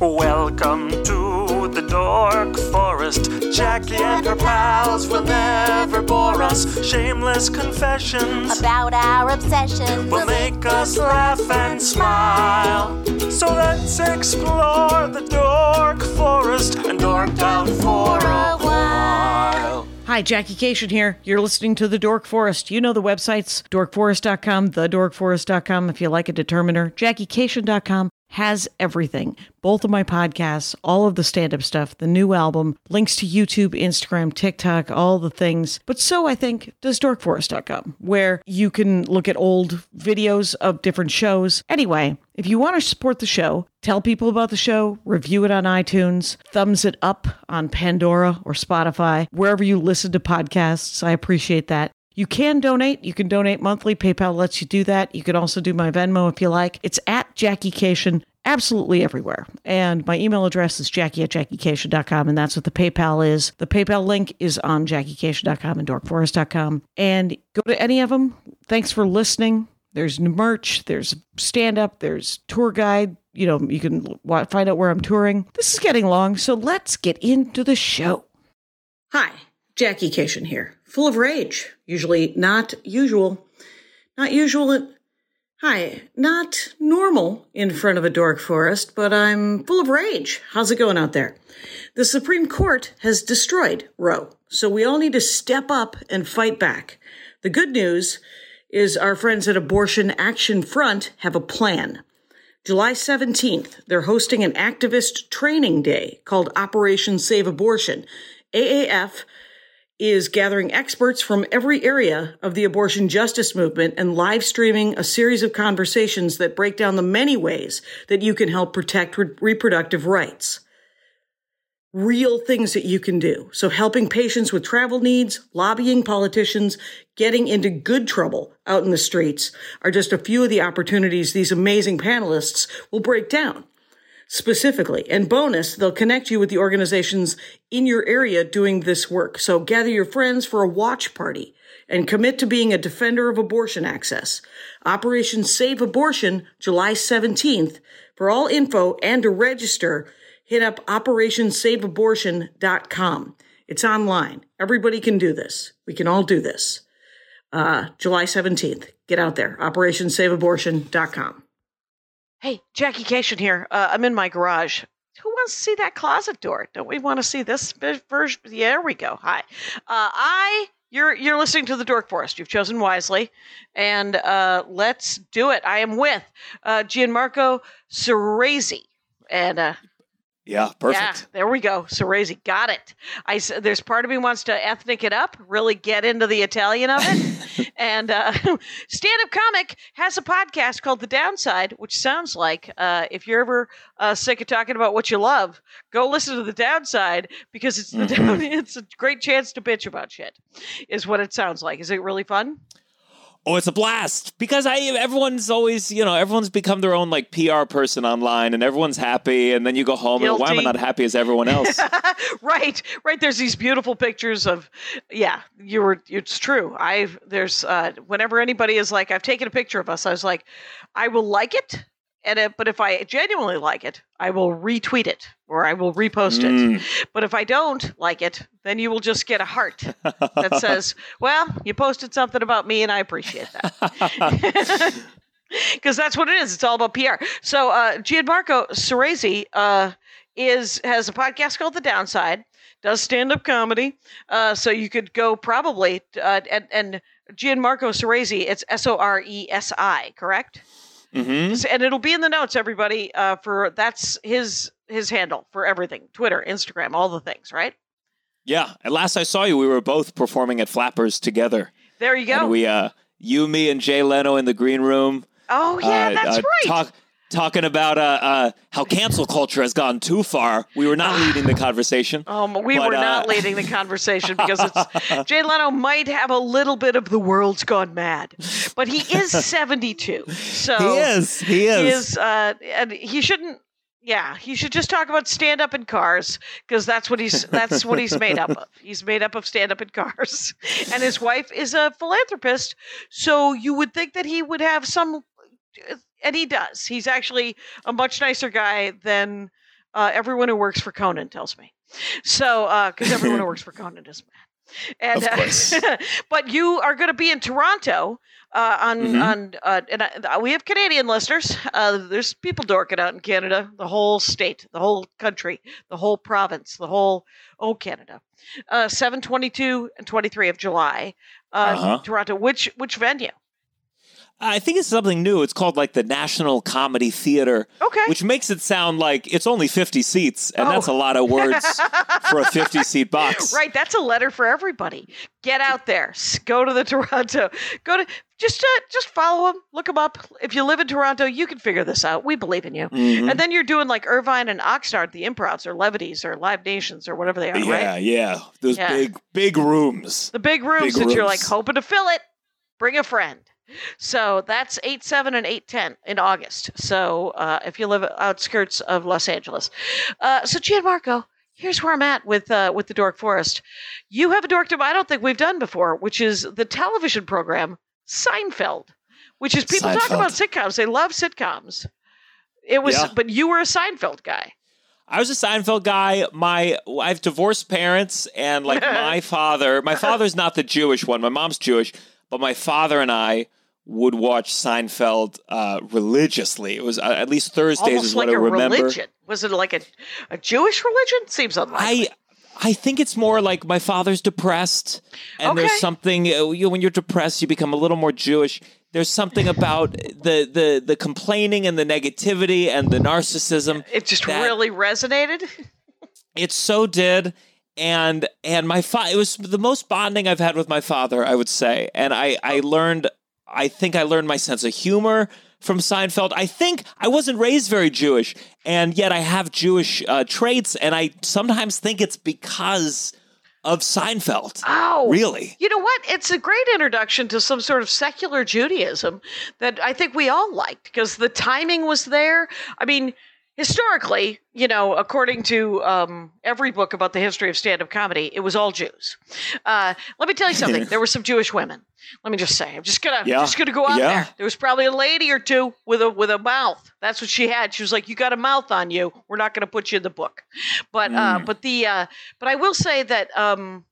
Welcome to the Dork Forest. Jackie and her pals will never bore us. Shameless confessions about our obsession will make us laugh and smile. So let's explore the Dork Forest and dork out for a while. Hi, Jackie Kashian here. You're listening to The Dork Forest. You know the websites, dorkforest.com, thedorkforest.com if you like a determiner, jackiekashian.com has everything. Both of my podcasts, all of the stand up stuff, the new album, links to YouTube, Instagram, TikTok, all the things. But so I think does dorkforest.com, where you can look at old videos of different shows. Anyway, if you want to support the show, tell people about the show, review it on iTunes, thumbs it up on Pandora or Spotify, wherever you listen to podcasts. I appreciate that. You can donate. You can donate monthly. PayPal lets you do that. You can also do my Venmo if you like. It's at Jackie Kashian absolutely everywhere. And my email address is jackie at jackiekashian.com, and that's what the PayPal is. The PayPal link is on jackiekashian.com and dorkforest.com. And go to any of them. Thanks for listening. There's merch, there's stand up, there's tour guide. You know, you can find out where I'm touring. This is getting long, so let's get into the show. Hi, Jackie Kashian here full of rage. Usually not usual. Not usual. Hi, not normal in front of a dork forest, but I'm full of rage. How's it going out there? The Supreme Court has destroyed Roe, so we all need to step up and fight back. The good news is our friends at Abortion Access Front have a plan. July 17th, they're hosting an activist training day called Operation Save Abortion. AAF is gathering experts from every area of the abortion justice movement and live streaming a series of conversations that break down the many ways that you can help protect re- reproductive rights. Real things that you can do. So helping patients with travel needs, lobbying politicians, getting into good trouble out in the streets are just a few of the opportunities these amazing panelists will break down specifically. And bonus, they'll connect you with the organizations in your area doing this work. So gather your friends for a watch party and commit to being a defender of abortion access. Operation Save Abortion, July 17th. For all info and to register, hit up operationsaveabortion.com. It's online. Everybody can do this. We can all do this. Uh, July 17th. Get out there. OperationSaveAbortion.com. Hey, Jackie Kashian here. Uh, I'm in my garage. Who wants to see that closet door? Don't we want to see this version? Yeah, there we go. Hi. Uh, I you're you're listening to the Dork Forest. You've chosen wisely, and uh, let's do it. I am with uh, Gianmarco Soresi, and uh, yeah, perfect. Yeah, there we go. Soresi, got it. I there's part of me wants to ethnic it up, really get into the Italian of it. and uh, stand up comic has a podcast called The Downside, which sounds like uh, if you're ever uh, sick of talking about what you love, go listen to The Downside because it's the mm-hmm. down, it's a great chance to bitch about shit. Is what it sounds like. Is it really fun? Oh, it's a blast because I everyone's always you know everyone's become their own like PR person online and everyone's happy and then you go home Guilty. and why am I not happy as everyone else? right, right. There's these beautiful pictures of yeah. You were. It's true. I've there's uh, whenever anybody is like I've taken a picture of us. I was like, I will like it and it, but if I genuinely like it, I will retweet it or I will repost mm. it. But if I don't like it, then you will just get a heart that says, "Well, you posted something about me, and I appreciate that." Because that's what it is. It's all about PR. So uh, Gianmarco Soresi uh, is has a podcast called The Downside. Does stand up comedy. Uh, so you could go probably uh, and, and Gianmarco Soresi. It's S O R E S I. Correct. Mm-hmm. And it'll be in the notes, everybody. Uh, for that's his his handle for everything: Twitter, Instagram, all the things, right? Yeah. At last I saw you, we were both performing at Flappers together. There you go. And we, uh, you, me, and Jay Leno in the green room. Oh yeah, uh, that's uh, right. Talk talking about uh, uh, how cancel culture has gone too far. We were not leading the conversation. Um, we but, were uh, not leading the conversation because it's Jay Leno might have a little bit of the world's gone mad, but he is seventy two. So he is. He is. He is, uh, and he shouldn't. Yeah, he should just talk about stand up in cars because that's what he's that's what he's made up of. He's made up of stand up in cars, and his wife is a philanthropist. So you would think that he would have some and he does. He's actually a much nicer guy than Uh, everyone who works for Conan tells me. So, because uh, everyone who works for Conan is mad. And, of course. Uh, but you are going to be in Toronto uh, on mm-hmm. on uh, and uh, we have Canadian listeners. Uh, there's people dorking out in Canada, the whole state, the whole country, the whole province, the whole oh Canada. Uh, 7, 22, and 23 of July, uh, uh-huh. Toronto. Which which venue? I think it's something new. It's called like the National Comedy Theater. Okay. Which makes it sound like it's only 50 seats, and oh. that's a lot of words for a 50 seat box. Right. That's a letter for everybody. Get out there. Go to the Toronto. Go to just uh, just follow them. Look them up. If you live in Toronto, you can figure this out. We believe in you. Mm-hmm. And then you're doing like Irvine and Oxnard, the improvs or levities or live nations or whatever they are. Yeah, right? yeah. Those yeah. big big rooms. The big rooms big that rooms. you're like hoping to fill it. Bring a friend. So that's 8 7 and 8 10 in August. So uh, if you live outskirts of Los Angeles. Uh, so, Gianmarco, here's where I'm at with uh, with the Dork Forest. You have a dorkdom I don't think we've done before, which is the television program Seinfeld, which is people Seinfeld. talk about sitcoms. They love sitcoms. It was, yeah. but you were a Seinfeld guy. I was a Seinfeld guy. My I've divorced parents, and like my father, my father's not the Jewish one. My mom's Jewish, but my father and I would watch Seinfeld uh, religiously. It was uh, at least Thursdays Almost is like what I remember. Religion. Was it like a, a Jewish religion? Seems unlikely. I I think it's more like my father's depressed, and okay. there's something uh, you know, when you're depressed, you become a little more Jewish. There's something about the the the complaining and the negativity and the narcissism. It just really resonated. it so did, and and my father. It was the most bonding I've had with my father, I would say, and I I learned I think I learned my sense of humor from Seinfeld. I think I wasn't raised very Jewish, and yet I have Jewish uh, traits, and I sometimes think it's because of Seinfeld. Oh, really? You know what? It's a great introduction to some sort of secular Judaism that I think we all liked because the timing was there. I mean, historically, you know, according to um, every book about the history of stand-up comedy, it was all Jews. Uh, let me tell you something. there were some Jewish women. Let me just say, I'm just gonna yeah. just gonna go out yeah. there. There was probably a lady or two with a with a mouth. That's what she had. She was like, "You got a mouth on you. We're not gonna put you in the book." But uh, mm. uh, but the uh, but I will say that. Um,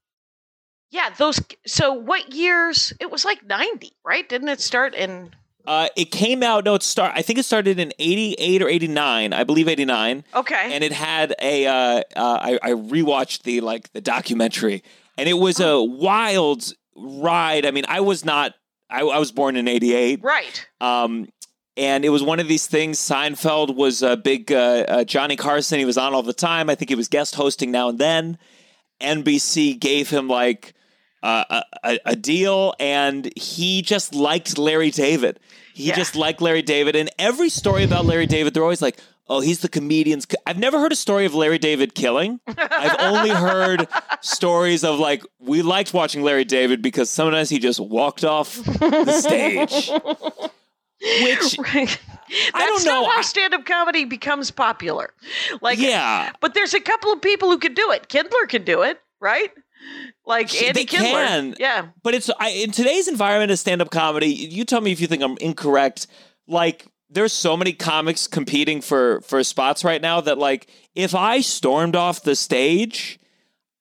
yeah, those. So, what years? It was like ninety, right? Didn't it start in uh, it came out. No, it start. I think it started in '88 or '89. I believe '89. Okay. And it had a. Uh, uh, I, I rewatched the like the documentary, and it was a wild ride. I mean, I was not. I, I was born in '88. Right. Um, and it was one of these things. Seinfeld was a big uh, uh, Johnny Carson. He was on all the time. I think he was guest hosting now and then. NBC gave him like uh, a, a, deal, and he just liked Larry David. He yeah. just liked Larry David, and every story about Larry David, they're always like, "Oh, he's the comedian's." Co-. I've never heard a story of Larry David killing. I've only heard stories of like we liked watching Larry David because sometimes he just walked off the stage. Which right. I don't know how stand-up comedy becomes popular. Like, yeah, but there's a couple of people who can do it. Kindler can do it, right? Like Andy they Kindler. Can, yeah, but it's I, in today's environment of stand-up comedy. You tell me if you think I'm incorrect. Like, there's so many comics competing for for spots right now that like if I stormed off the stage.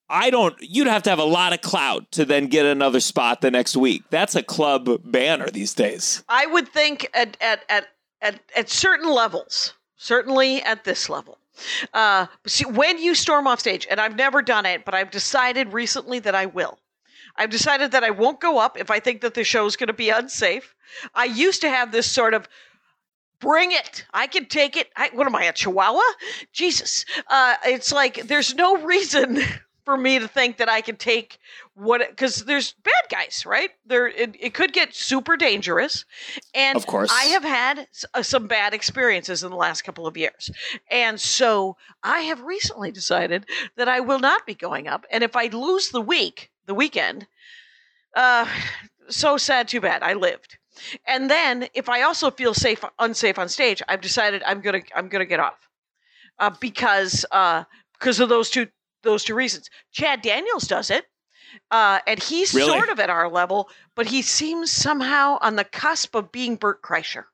I don't. You'd have to have a lot of clout to then get another spot the next week. That's a club banner these days. I would think at at at at, at certain levels, certainly at this level, uh, see, when you storm off stage, and I've never done it, but I've decided recently that I will. I've decided that I won't go up if I think that the show's going to be unsafe. I used to have this sort of bring it. I can take it. I, what am I, a chihuahua? Jesus. Uh, it's like there's no reason for me to think that I can take what because there's bad guys, right? There it, it, could get super dangerous, and of course, I have had uh, some bad experiences in the last couple of years, and so I have recently decided that I will not be going up, and if I lose the week, the weekend, uh, so sad, too bad. I lived. And then, if I also feel safe, unsafe on stage, I've decided I'm gonna I'm gonna get off uh, because uh, because of those two those two reasons. Chad Daniels does it. Uh, and he's really? sort of at our level, but he seems somehow on the cusp of being Bert Kreischer.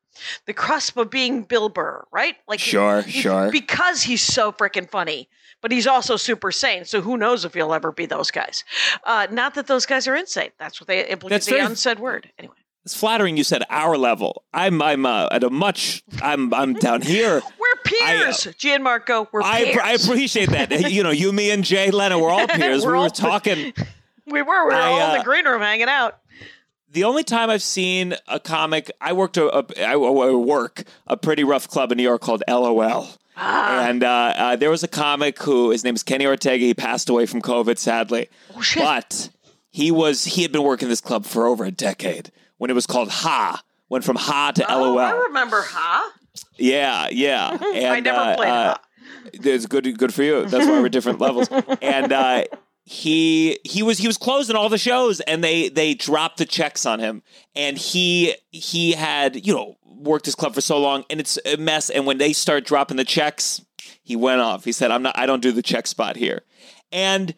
the cusp of being Bill Burr, right? Like Sure, he- sure. because he's so freaking funny. But he's also super sane, so who knows if he'll ever be those guys? Uh, not that those guys are insane. That's what they implicate That's the very- unsaid word. Anyway, It's flattering you said our level. I'm I'm uh, at a much I'm I'm down here. we're peers, Gianmarco. We're uh, I peers. I appreciate that. you know, you, me, and Jay Leno, we're all peers. We're we all were pe- talking. We were. We were I, all in uh, the green room hanging out. The only time I've seen a comic, I worked a, a I work a pretty rough club in New York called LOL. Ah. And uh, uh, there was a comic who his name is Kenny Ortega. He passed away from COVID, sadly. Oh shit! But he was he had been working this club for over a decade when it was called Ha. Went from Ha to Oh, LOL. I remember, Ha. Yeah, yeah. And, I never uh, played uh, Ha. It's good, good for you. That's why we're different levels. And uh, he he was he was closing all the shows, and they they dropped the checks on him. And he he had you know worked his club for so long, and it's a mess. And when they start dropping the checks, he went off. He said, "I'm not. I don't do the check spot here." And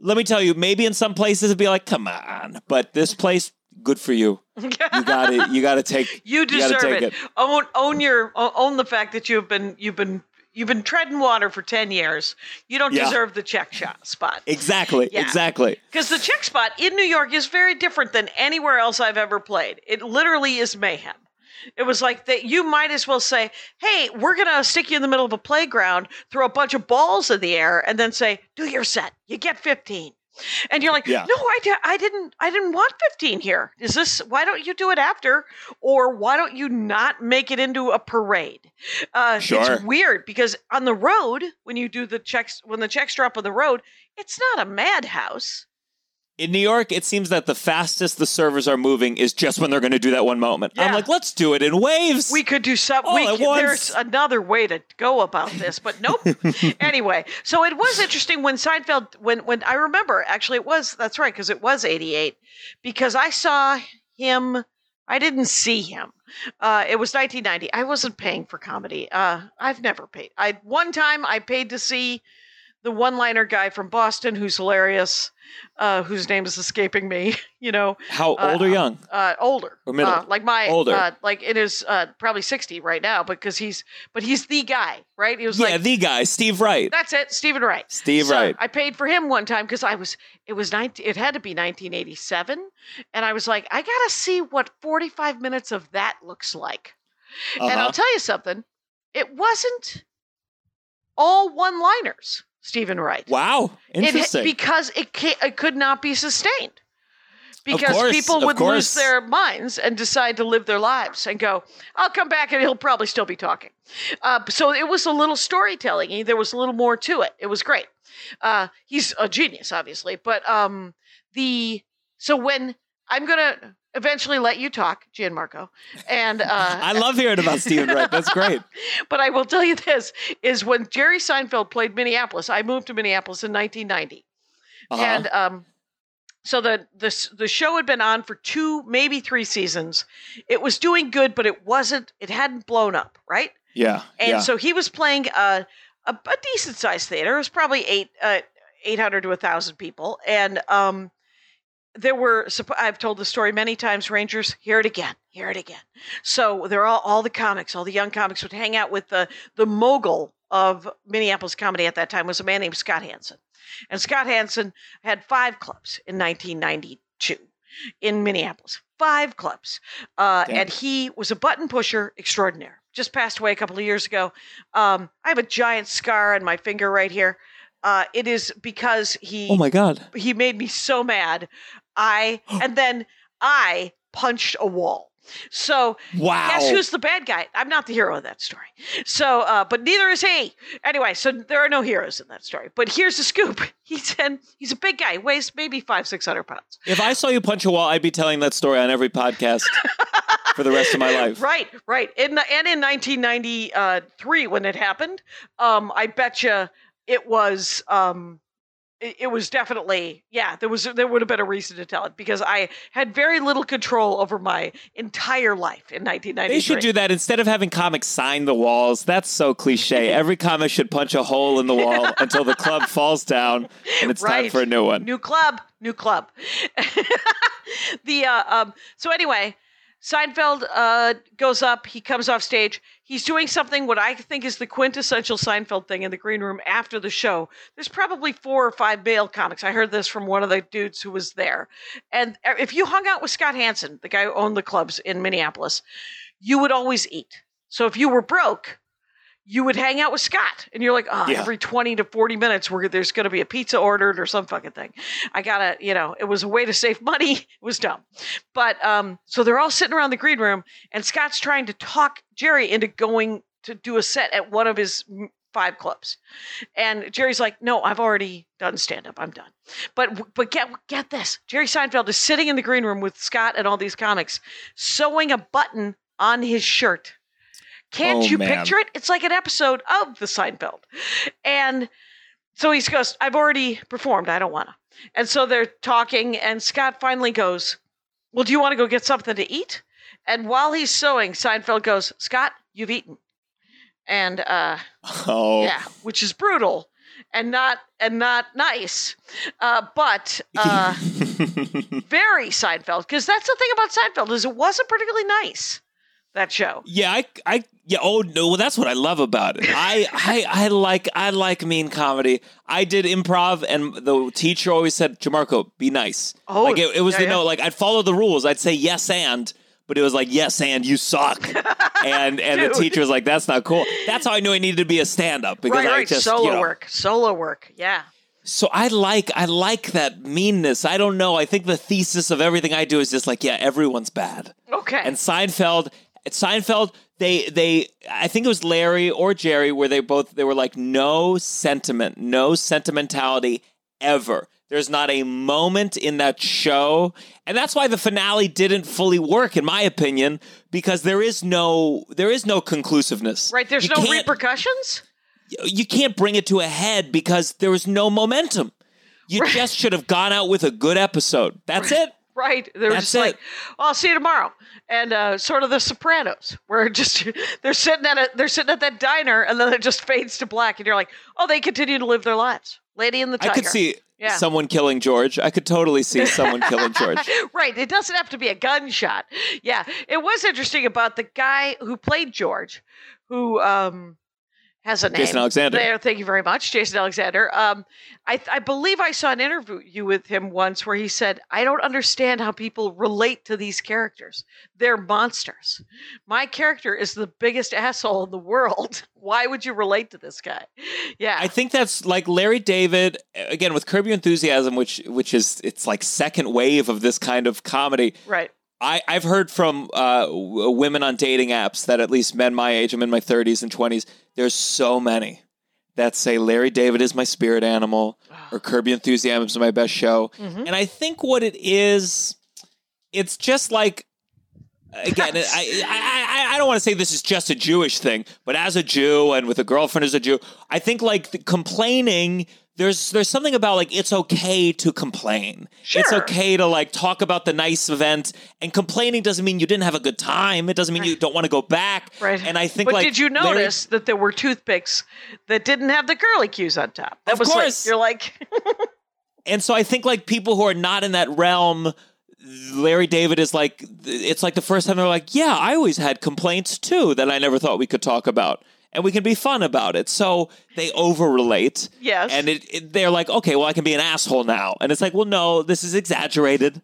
let me tell you, maybe in some places it'd be like, "Come on," but this place, good for you. You got it You got to take. You deserve take it. it. Own own your own the fact that you've been you've been you've been treading water for ten years. You don't Yeah. deserve the check shot spot. Exactly. Yeah. Exactly. Because the check spot in New York is very different than anywhere else I've ever played. It literally is mayhem. It was like that you might as well say, hey, we're going to stick you in the middle of a playground, throw a bunch of balls in the air, and then say, do your set. You get 15. And you're like, Yeah. no, I, di- I didn't, I didn't want 15 here. Is this, why don't you do it after? Or why don't you not make it into a parade? Uh, Sure. It's weird because on the road, when you do the checks, when the checks drop on the road, it's not a madhouse. In New York, it seems that the fastest the servers are moving is just when they're going to do that one moment. I'm like, let's do it in waves. We could do some. All we at c- once. there's another way to go about this, but nope. anyway, so it was interesting when Seinfeld. When when I remember, actually, it was that's right because it was '88 because I saw him. I didn't see him. Uh, it was 1990. I wasn't paying for comedy. Uh, I've never paid. I one time I paid to see the one-liner guy from Boston who's hilarious, uh, whose name is escaping me. You know, How uh, old or young? uh, older Or middle? uh, like my Older. uh, like it is uh, probably 60 right now because he's but he's the guy right he was Yeah, like the guy, Steve Wright. that's it steven wright Steve So Wright. i paid for him one time because i was it was 19 it had to be 1987 and i was like i gotta see what 45 minutes of that looks like and Uh-huh. i'll tell you something it wasn't all one liners steven wright Wow, it, interesting. because it, it could not be sustained. Because course, people would lose their minds and decide to live their lives and go, I'll come back and he'll probably still be talking. Uh, so it was a little storytelling. There was a little more to it. It was great. Uh, he's a genius, obviously. But um, the so when I'm going to eventually let you talk, Gianmarco, and uh, I love hearing about Steven Wright. That's great. but I will tell you this is when Jerry Seinfeld played Minneapolis, I moved to Minneapolis in 1990. Uh-huh. And um, so the, the the show had been on for two, maybe three seasons. It was doing good, but it wasn't. It hadn't blown up, right? yeah, And yeah. so he was playing a a, a decent sized theater. It was probably eight uh, eight hundred to thousand people, and um, there were. I've told the story many times. Rangers, hear it again, hear it again. So they're all all the comics, all the young comics would hang out with the the mogul of Minneapolis comedy at that time was a man named Scott Hansen, and Scott Hansen had five clubs in 1992 in Minneapolis. Five clubs, uh, and he was a button pusher extraordinaire. Just passed away a couple of years ago. Um, I have a giant scar on my finger right here. Uh, it is because he oh my god. he made me so mad. I and then I punched a wall. So Wow. guess who's the bad guy? I'm not the hero of that story. So, uh, but neither is he. Anyway, so there are no heroes in that story. But here's the scoop: he's in, he's a big guy, weighs maybe five six hundred pounds. If I saw you punch a wall, I'd be telling that story on every podcast for the rest of my life. Right, right. In the, and in 1993 when it happened, um, I bet you it was. Um, it, it was definitely yeah. There was there would have been a reason to tell it because I had very little control over my entire life in 1993. They should do that instead of having comics sign the walls. That's so cliche. Every comic should punch a hole in the wall until the club falls down and it's time for a new one. New club, new club. the uh, um. So anyway, Seinfeld uh, goes up. He comes off stage. He's doing something what I think is the quintessential Seinfeld thing in the green room after the show. There's probably four or five male comics. I heard this from one of the dudes who was there. And uh, if you hung out with Scott Hansen, the guy who owned the clubs in Minneapolis, you would always eat. So if you were broke, you would hang out with Scott, and you're like, oh, Yeah. every 20 to 40 minutes, we're, there's going to be a pizza ordered or some fucking thing. I gotta, you know, it was a way to save money. It was dumb. But um, so they're all sitting around the green room, and Scott's trying to talk Jerry into going to do a set at one of his five clubs. And Jerry's like, no, I've already done stand up. I'm done. But but get get this. Jerry Seinfeld is sitting in the green room with Scott and all these comics, sewing a button on his shirt. Can't Oh, you man. picture it? It's like an episode of the Seinfeld. And so he goes, I've already performed. I don't want to. And so they're talking, and Scott finally goes, Well, do you want to go get something to eat? And while he's sewing, Seinfeld goes, Scott, you've eaten. And uh, Oh, yeah, which is brutal and not and not nice. Uh, but uh, very Seinfeld, because that's the thing about Seinfeld is it wasn't particularly nice. That show. Yeah, I, I, yeah. Oh no, well, that's what I love about it. I, I, I like, I like mean comedy. I did improv, and the teacher always said, "Jamarco, be nice." Oh, like it, it was yeah, the yeah. no. Like I'd follow the rules. I'd say yes and, but it was like yes and you suck. and and the teacher was like, "That's not cool." That's how I knew I needed to be a stand up because right, I right. just Solo you know, work. Solo work. Yeah. So I like I like that meanness. I don't know. I think the thesis of everything I do is just like, yeah, everyone's bad. Okay. And Seinfeld, at Seinfeld, they they I think it was Larry or Jerry where they both they were like no sentiment, no sentimentality ever. There's not a moment in that show, and that's why the finale didn't fully work, in my opinion, because there is no there is no conclusiveness. right. There's You no repercussions. you can't bring it to a head because there was no momentum. You Right. just should have gone out with a good episode. That's it. Right. They're That's just like, it. well, I'll see you tomorrow. And uh, sort of the Sopranos, where just they're sitting at a they're sitting at that diner and then it just fades to black and you're like, oh, they continue to live their lives. Lady in the Tiger. I could see Yeah. someone killing George. I could totally see someone killing George. right. It doesn't have to be a gunshot. Yeah. It was interesting about the guy who played George, who um has a name. Jason Alexander. There, thank you very much, Jason Alexander. Um, I, I believe I saw an interview with him once where he said, "I don't understand how people relate to these characters. They're monsters. My character is the biggest asshole in the world. Why would you relate to this guy?" Yeah, I think that's like Larry David again with Curb Your Enthusiasm, which which is it's like second wave of this kind of comedy. right. I, I've heard from uh, w- women on dating apps that at least men my age, I'm in my 30s and 20s, there's so many that say Larry David is my spirit animal or Curb Your Enthusiasm is my best show. Mm-hmm. And I think what it is, it's just like, again, I, I, I, I don't want to say this is just a Jewish thing, but as a Jew and with a girlfriend as a Jew, I think like the complaining. There's there's something about like it's okay to complain. Sure. It's okay to like talk about the nice event, and complaining doesn't mean you didn't have a good time. It doesn't mean you don't want to go back. Right. And I think But like did you notice that there were toothpicks that didn't have the curly cues on top? That Of was like- course. you're like, and so I think like people who are not in that realm, Larry David is like it's like the first time they're like, yeah, I always had complaints too that I never thought we could talk about, and we can be fun about it. So they overrelate. Yes. and it, it, they're like, okay, well, I can be an asshole now, and it's like, well, no, this is exaggerated.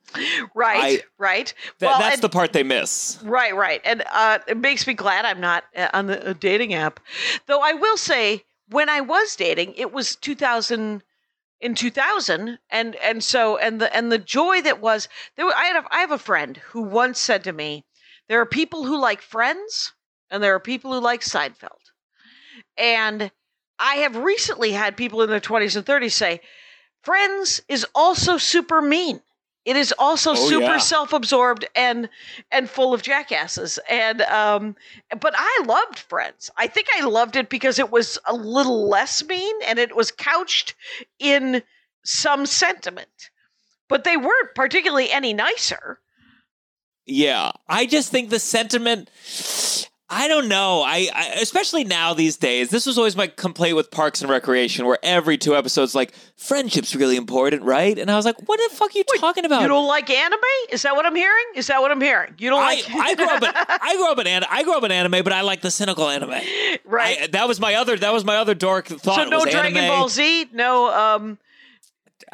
right, I- right. Th- well, that's and- the part they miss. Right, right. And uh, it makes me glad I'm not uh, on the uh, dating app. Though I will say, when I was dating, it was 2000 in 2000 and and so and the and the joy that was there I had a, I have a friend who once said to me there are people who like friends and there are people who like Seinfeld. And I have recently had people in their 20s and 30s say Friends is also super mean. It is also Oh, super yeah. self-absorbed and and full of jackasses. And um but I loved Friends. I think I loved it because it was a little less mean and it was couched in some sentiment. But they weren't particularly any nicer. Yeah, I just think the sentiment. I don't know. I, I especially now these days. This was always my complaint with Parks and Recreation, where every two episodes, like friendship's really important, right? And I was like, what the fuck are you talking about? You don't like anime? Is that what I'm hearing? Is that what I'm hearing? You don't I, like I grew up in I grew up in an- I grew up in anime, but I like the cynical anime. right? I, that was my other that was my other dork thought. so no Dragon anime. Ball Z, no um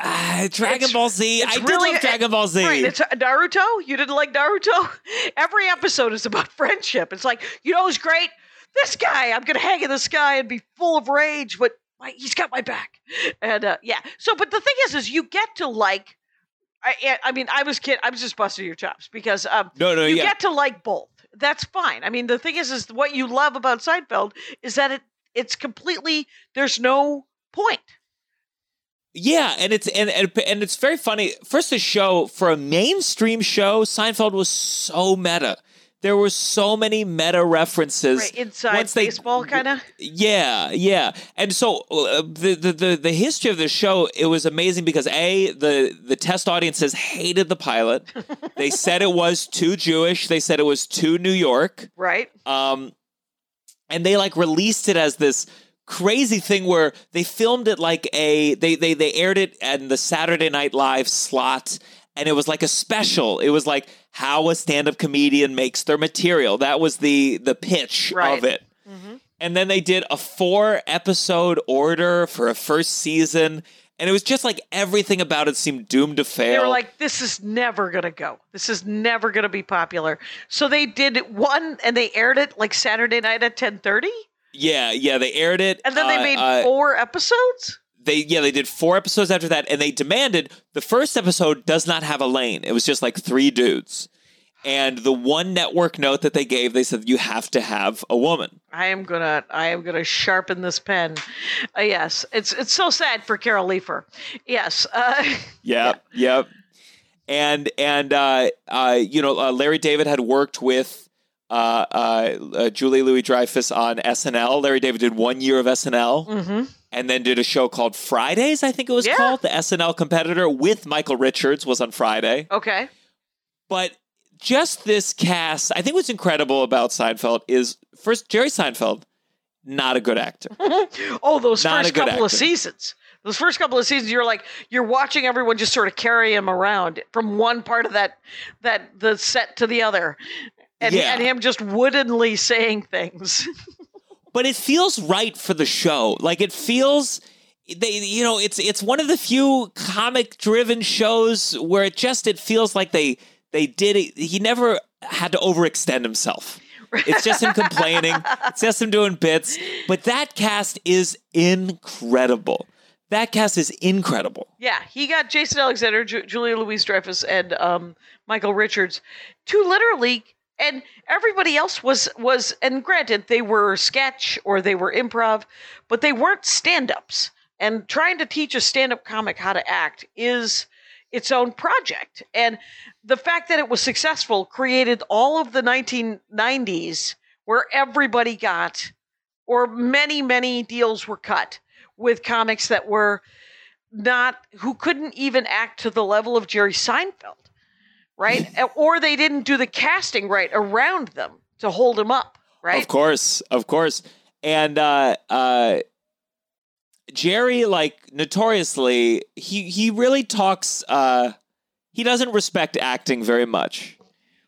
Ah, Dragon It's- Ball Z. I I did really- love Dragon Ball Z. Right, it's uh, Naruto. You didn't like Naruto? Every episode is about friendship. It's like, you know it's great? This guy. I'm gonna hang in the sky and be full of rage, but my, he's got my back. And uh, yeah. So, but the thing is, is you get to like. I, I mean, I was kid. I was just busting your chops because um, no, no, you yeah. get to like both. That's fine. I mean, the thing is, is what you love about Seinfeld is that it it's completely there's no point. Yeah, and it's and, and and it's very funny. First, the show for a mainstream show, Seinfeld was so meta. There were so many meta references. Right, inside Once they- baseball, kind of. Yeah, yeah. And so uh, the, the the the history of the show it was amazing because a the the test audiences hated the pilot. they said it was too Jewish. They said it was too New York. Right. Um, and they like released it as this crazy thing where they filmed it like a they they they aired it in the Saturday Night Live slot. And it was like a special. It was like how a stand-up comedian makes their material. That was the the pitch Right. of it. Mm-hmm. And then they did a four episode order for a first season. And it was just like everything about it seemed doomed to fail. They were like, this is never going to go. This is never going to be popular. So they did one and they aired it like Saturday night at 10:30 yeah, yeah, they aired it. and then they uh, made uh, four episodes? they yeah they did four episodes after that and they demanded the first episode does not have a lane it was just like three dudes and the one network note that they gave they said you have to have a woman I am going to I am going to sharpen this pen. Uh, yes, it's it's so sad for Carol Leifer. Yes. Uh, yep yep and and uh uh you know uh, larry david had worked with uh, uh, uh, Julia Louis-Dreyfus on SNL. Larry David did one year of SNL mhm. and then did a show called Fridays, I think it was Yeah. called. The SNL competitor with Michael Richards was on Friday. Okay. But just this cast, I think what's incredible about Seinfeld is first Jerry Seinfeld, not a good actor. Oh, those Not first couple of seasons. Those first couple of seasons, you're like you're watching everyone just sort of carry him around from one part of that that the set to the other, and Yeah. and him just woodenly saying things. but it feels right for the show. Like it feels they you know, it's it's one of the few comic driven shows where it just it feels like they they did it he never had to overextend himself. It's just him complaining. It's just him doing bits. But that cast is incredible. That cast is incredible. Yeah, he got Jason Alexander, Ju- Julia Louis-Dreyfus, and um, Michael Richards to literally, and everybody else was was. And granted, they were sketch or they were improv, but they weren't stand-ups. And trying to teach a stand-up comic how to act is its own project. And the fact that it was successful created all of the 1990s where everybody got, or many many deals were cut with comics that were not who couldn't even act to the level of Jerry Seinfeld, right? or they didn't do the casting right around them to hold him up, right? Of course, of course. And uh uh Jerry like notoriously he he really talks uh he doesn't respect acting very much.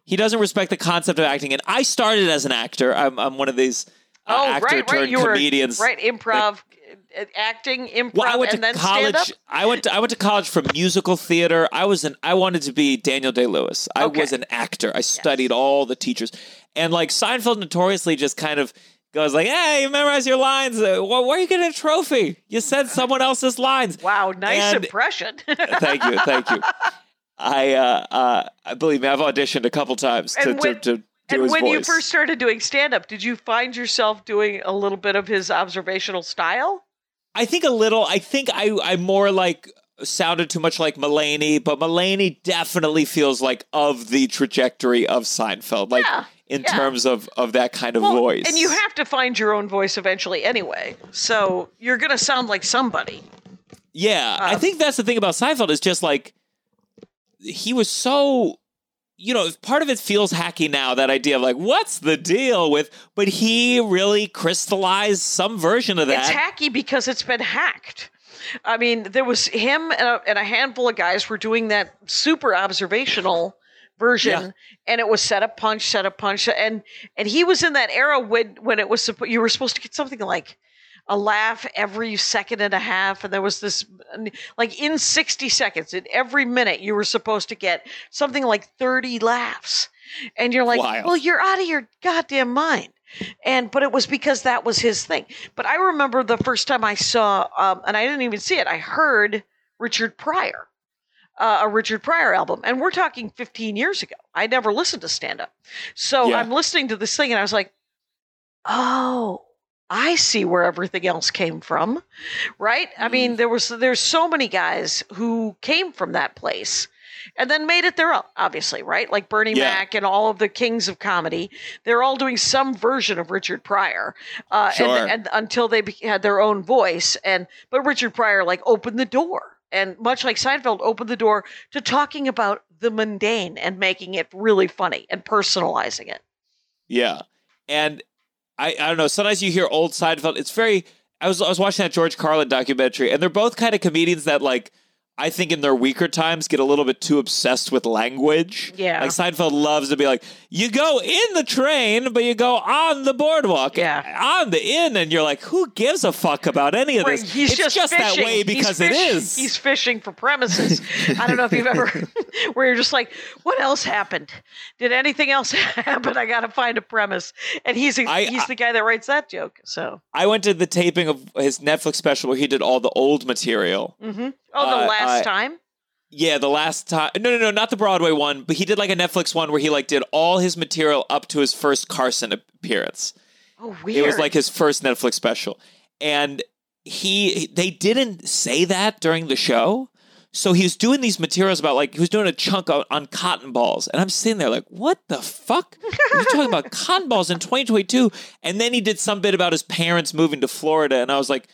He doesn't respect the concept of acting and I started as an actor. I'm I'm one of these uh, oh, actor right, right. turned You were right. Improv, acting, improv, Well, I went to and then college. stand up. I went. To, I went to college for musical theater. I was an. I wanted to be Daniel Day Lewis. I Okay. was an actor. I studied all the teachers, and like Seinfeld notoriously just kind of goes like, "Hey, you memorize your lines. Uh, wh- where are you getting a trophy? You said someone else's lines." Wow, nice And- impression. thank you, thank you. I uh, uh, I believe me. I've auditioned a couple times to And to, when- to and when you first started doing stand up, did you find yourself doing a little bit of his observational style? I think a little. I think I I more like sounded too much like Mulaney, but Mulaney definitely feels like of the trajectory of Seinfeld, like Yeah, in yeah. terms of of that kind of Well, voice. And you have to find your own voice eventually anyway. So you're going to sound like somebody. yeah. I um, think that's the thing about Seinfeld is just like he was so you know, part of it feels hacky now, that idea of like, what's the deal with, but he really crystallized some version of that. It's hacky because it's been hacked. I mean, there was him and a, and a handful of guys were doing that super observational version, Yeah. and it was set up punch, set up punch, and and he was in that era when when it was you were supposed to get something like a laugh every second and a half, and there was this like in sixty seconds, in every minute, you were supposed to get something like thirty laughs, and you're like, Wild. well, you're out of your goddamn mind and but it was because that was his thing. But I remember the first time I saw, um, and I didn't even see it. I heard Richard Pryor, uh, a Richard Pryor album, and we're talking 15 years ago. I never listened to stand up, so Yeah. I'm listening to this thing, and I was like, oh. I see where everything else came from, right? I mean, there was there's so many guys who came from that place, and then made it their own. Obviously, right? Like Bernie Yeah. Mac and all of the kings of comedy, they're all doing some version of Richard Pryor, uh, Sure. and, and until they had their own voice. And but Richard Pryor like opened the door, and much like Seinfeld opened the door to talking about the mundane and making it really funny and personalizing it. Yeah. And I, I don't know, sometimes you hear old Seinfeld, it's very I was I was watching that George Carlin documentary, and they're both kind of comedians that like I think in their weaker times get a little bit too obsessed with language. Yeah. Like Seinfeld loves to be like, you go in the train, but you go on the boardwalk. Yeah. On the inn, and you're like, who gives a fuck about any of Right, this? he's it's just, that way because it is. He's fishing for premises. I don't know if you've ever, where you're just like, what else happened? Did anything else happen? I got to find a premise. And he's a, I- he's the guy that writes that joke. So, I went to the taping of his Netflix special where he did all the old material. hmm oh, the Uh, last uh, time. Yeah, the last time. No, no, no, not the Broadway one, but he did like a Netflix one where he like did all his material up to his first Carson appearance. Oh, weird. It was like his first Netflix special, and he they didn't say that during the show. So he was doing these materials about like he was doing a chunk on, on cotton balls, and I'm sitting there like, what the fuck? You're talking about cotton balls in 2022, and then he did some bit about his parents moving to Florida, and I was like,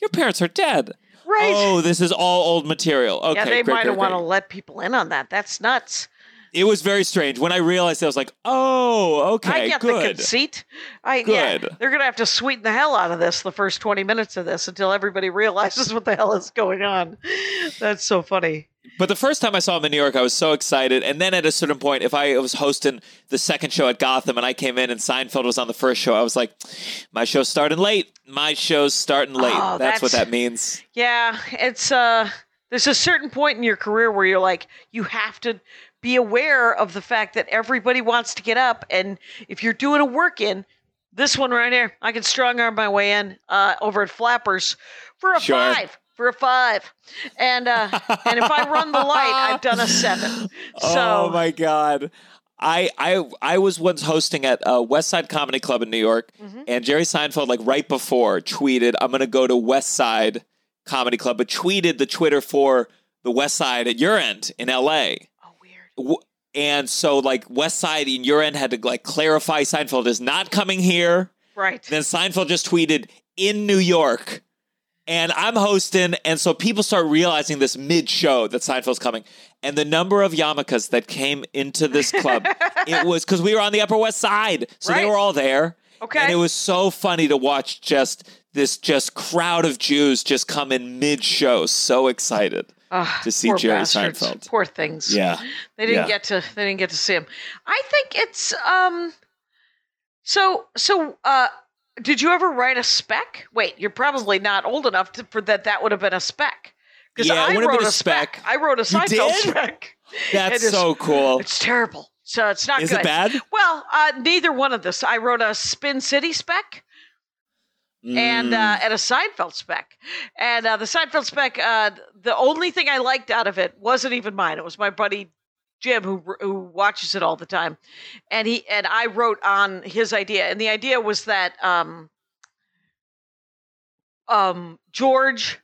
your parents are dead. Right. Oh, this is all old material. Okay, yeah, they great, might great, have want to let people in on that. That's nuts. It was very strange. When I realized it, I was like, oh, okay, I get the conceit. I yeah, Good. they're gonna have to sweeten the hell out of this the first twenty minutes of this until everybody realizes what the hell is going on. That's so funny. But the first time I saw him in New York, I was so excited. And then at a certain point, if I was hosting the second show at Gotham and I came in and Seinfeld was on the first show, I was like, my show's starting late. My show's starting late. Oh, that's, what that means. Yeah, it's uh there's a certain point in your career where you're like you have to be aware of the fact that everybody wants to get up and if you're doing a work in this one right here, I can strong arm my way in uh, over at Flappers for a Sure. five. For a five, and uh, and if I run the light, I've done a seven. So oh my god. I, I I was once hosting at uh, West Side Comedy Club in New York, Mm-hmm. and Jerry Seinfeld, like right before, tweeted, "I'm going to go to West Side Comedy Club," but tweeted the Twitter for the West Side at your end in L.A. And so, like West Side in your end had to like clarify Seinfeld is not coming here. Right. Then Seinfeld just tweeted in New York, and I'm hosting, and so people start realizing this mid-show that Seinfeld's coming, and the number of yarmulkes that came into this club, it was because we were on the Upper West Side, so they were all there. Okay. and it was so funny to watch just this just crowd of Jews just come in mid-show, so excited Ah, to see Jerry bastards. Seinfeld. Poor things. Yeah. They didn't Yeah. get to they didn't get to see him. I think it's um so so uh did you ever write a spec? Wait, you're probably not old enough to, for that that would have been a spec. Because Yeah, I wrote been a spec. spec. I wrote a Seinfeld spec. That's is- so cool. It's terrible. So it's not Is good. it bad? Well, uh, neither one of this. I wrote a Spin City spec and Mm. uh, and a Seinfeld spec. And uh, the Seinfeld spec, uh, the only thing I liked out of it wasn't even mine. It was my buddy Jim who who watches it all the time, and he and I wrote on his idea. And the idea was that um, um, George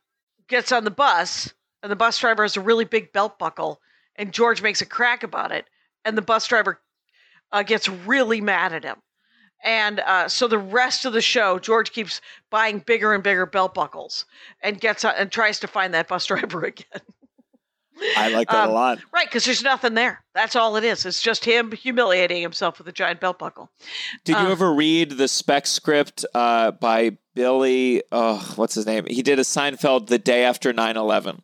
gets on the bus, and the bus driver has a really big belt buckle, and George makes a crack about it, and the bus driver uh, gets really mad at him. And uh, so the rest of the show, George keeps buying bigger and bigger belt buckles and gets on, and tries to find that bus driver again. I like that Um, a lot. Right, because there's nothing there. That's all it is. It's just him humiliating himself with a giant belt buckle. Did you uh, ever read the spec script uh, by Billy? Oh, what's his name? He did a Seinfeld the day after 9 11.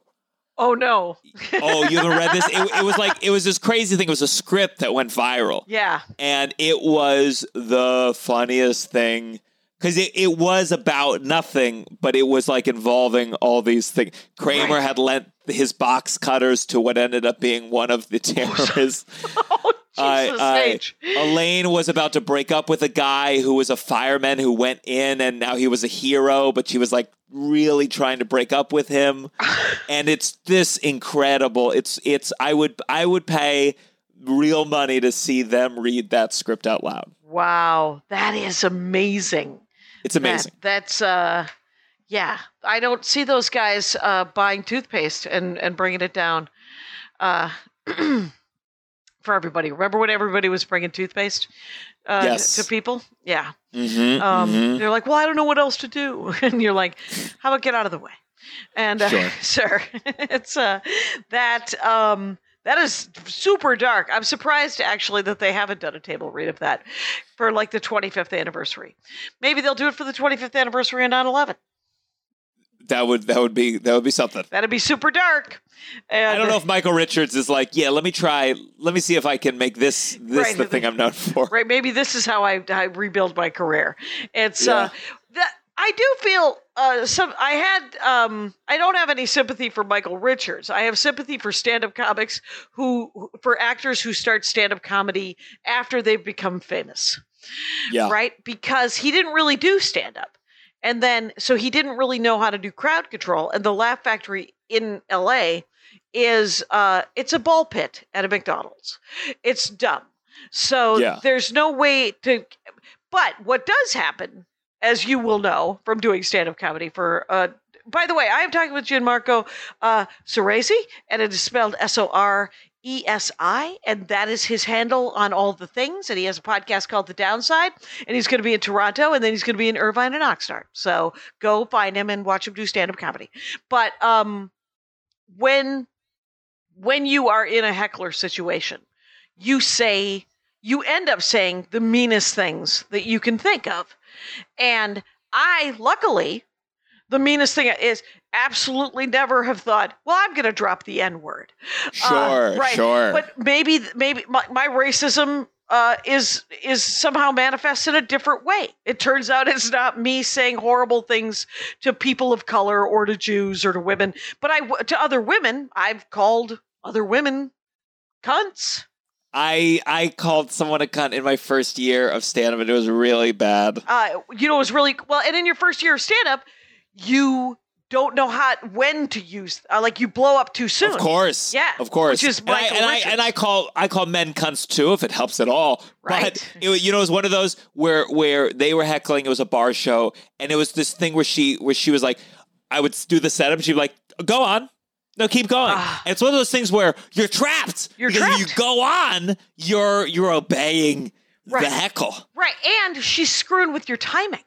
Oh no. Oh, you haven't read this? It, it was like, it was this crazy thing. It was a script that went viral. Yeah. And it was the funniest thing. Because it, it was about nothing, but it was like involving all these things. Kramer Right. had lent his box cutters to what ended up being one of the oh, terrorists. Oh I- Jesus I-. Elaine was about to break up with a guy who was a fireman who went in and now he was a hero, but she was like really trying to break up with him. and it's this incredible. It's it's I would I would pay real money to see them read that script out loud. Wow, that is amazing. It's amazing. That, that's uh yeah. I don't see those guys uh buying toothpaste and and bringing it down uh for everybody. Remember when everybody was bringing toothpaste uh Yes. to people? Yeah. Mhm, Um mhm. they're like, "Well, I don't know what else to do." And you're like, "How about get out of the way?" And uh, Sure. sir, it's uh that um that is super dark. I'm surprised actually that they haven't done a table read of that for like the 25th anniversary. Maybe they'll do it for the 25th anniversary of 9/11. That would that would be that would be something. That'd be super dark. And I don't know if Michael Richards is like, yeah, let me try, let me see if I can make this this Right. the thing I'm known for. right maybe this is how i, I rebuild my career it's Yeah. uh that i do feel uh some i had um i don't have any sympathy for michael richards i have sympathy for stand-up comics who who- for actors who start stand-up comedy after they've become famous Yeah. right because he didn't really do stand-up and then so he didn't really know how to do crowd control and the laugh factory in la is uh it's a ball pit at a mcdonald's it's dumb so Yeah. there's no way to but what does happen as you will know from doing stand-up comedy for uh by the way i am talking with gianmarco uh and it is spelled s-o-r E-S-I, and that is his handle on all the things. And he has a podcast called The Downside, and he's going to be in Toronto, and then he's going to be in Irvine and Oxnard. So go find him and watch him do stand-up comedy. But um, when when you are in a heckler situation, you say you end up saying the meanest things that you can think of. And I luckily the meanest thing is absolutely never have thought, well, I'm going to drop the N word. Sure, right. sure. But maybe, maybe my, my racism uh, is is somehow manifest in a different way. It turns out it's not me saying horrible things to people of color or to Jews or to women, but I to other women, I've called other women cunts. I I called someone a cunt in my first year of stand up and it was really bad. Uh, you know, it was really well. And in your first year of stand up, you don't know how when to use uh, like you blow up too soon. Of course. Yeah, Of course. which is and I, and, I, and I call I call men cunts too if it helps at all. Right. But it, you know, it was one of those where where they were heckling, it was a bar show, and it was this thing where she where she was like, I would do the setup, and she'd be like, Go on. No, keep going. And it's one of those things where you're trapped. You're if you go on, you're you're obeying Right. the heckle. Right, and she's screwing with your timing.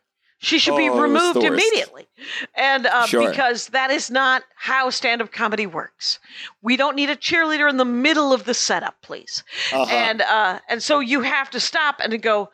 She should be Oh, the removed immediately, and uh, Sure. because that is not how stand-up comedy works. We don't need a cheerleader in the middle of the setup, please. Uh-huh. And uh, and so you have to stop and to go.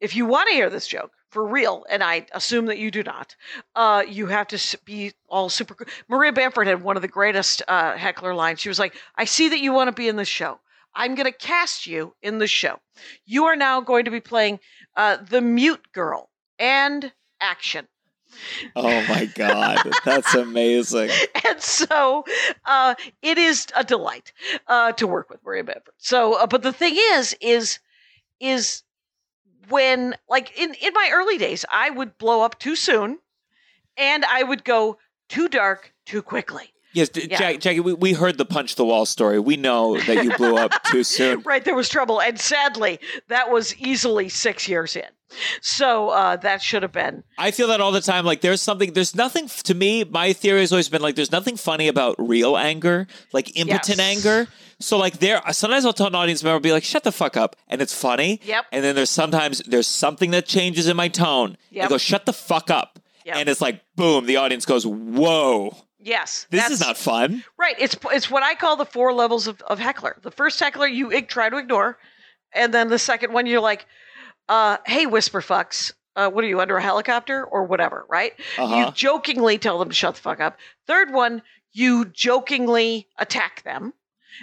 If you want to hear this joke for real, and I assume that you do not, uh, you have to be all super. Maria Bamford had one of the greatest uh, heckler lines. She was like, "I see that you want to be in the show. I'm going to cast you in the show. You are now going to be playing uh, the mute girl and action." oh my god, that's amazing. and so uh, it is a delight uh, to work with Maria Bamford. So, uh, but the thing is, is is when like in in my early days, I would blow up too soon, and I would go too dark too quickly. Yes, Yeah. Jack, Jackie, we, we heard the punch the wall story. We know that you blew up too soon. Right, there was trouble, and sadly, that was easily six years in. So uh, that should have been I feel that all the time. Like there's something, there's nothing to me. My theory has always been like there's nothing funny about real anger, like impotent Yes. anger. So like there, sometimes I'll tell an audience member, be like, "Shut the fuck up," and it's funny. Yep. And then there's sometimes there's something that changes in my tone. I go, "Shut the fuck up," Yep. and it's like, boom, the audience goes, "Whoa." Yes, This is not fun. right. It's it's what I call the four levels of, of heckler. The first heckler you ig- try to ignore, and then the second one you're like, uh, "Hey, whisper fucks, uh, what are you under a helicopter or whatever?" Right? Uh-huh. You jokingly tell them to shut the fuck up. Third one, you jokingly attack them,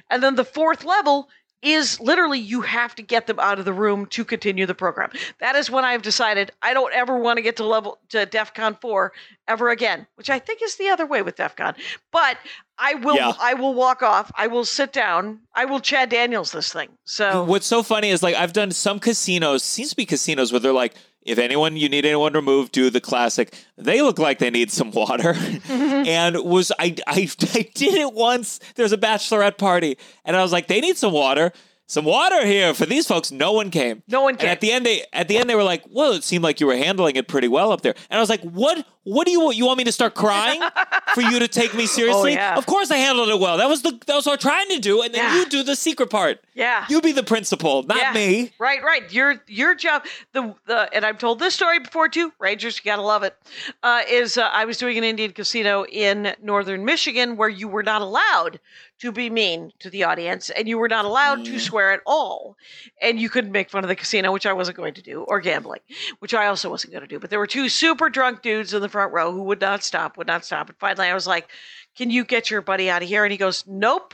and then the fourth level is literally you have to get them out of the room to continue the program. That is when I've decided I don't ever want to get to level to DEF CON 4 ever again, which I think is the other way with DEF CON. But I will Yeah. I will walk off. I will sit down. I will Chad Daniels this thing. So What's so funny is like I've done some casinos, seems to be casinos where they're like, if anyone you need anyone removed, do the classic. They look like they need some water. Mm-hmm. and was I, I I did it once. There's a bachelorette party, and I was like, they need some water. Some water here for these folks. No one came. No one And came. at the end, they at the end they were like, "Well, it seemed like you were handling it pretty well up there." And I was like, "What? What do you want? You want me to start crying for you to take me seriously? Oh, yeah. Of course I handled it well. That was the that was what I'm trying to do. And then Yeah. you do the secret part. yeah. You be the principal, not Yeah. me. Right, right. Your your job. The the and I've told this story before too. Rangers, you gotta love it. Uh, is uh, I was doing an Indian casino in northern Michigan where you were not allowed to be mean to the audience and you were not allowed to swear at all, and you couldn't make fun of the casino, which I wasn't going to do, or gambling, which I also wasn't going to do. But there were two super drunk dudes in the front row who would not stop, would not stop. And finally, I was like, "Can you get your buddy out of here?" And he goes, "Nope."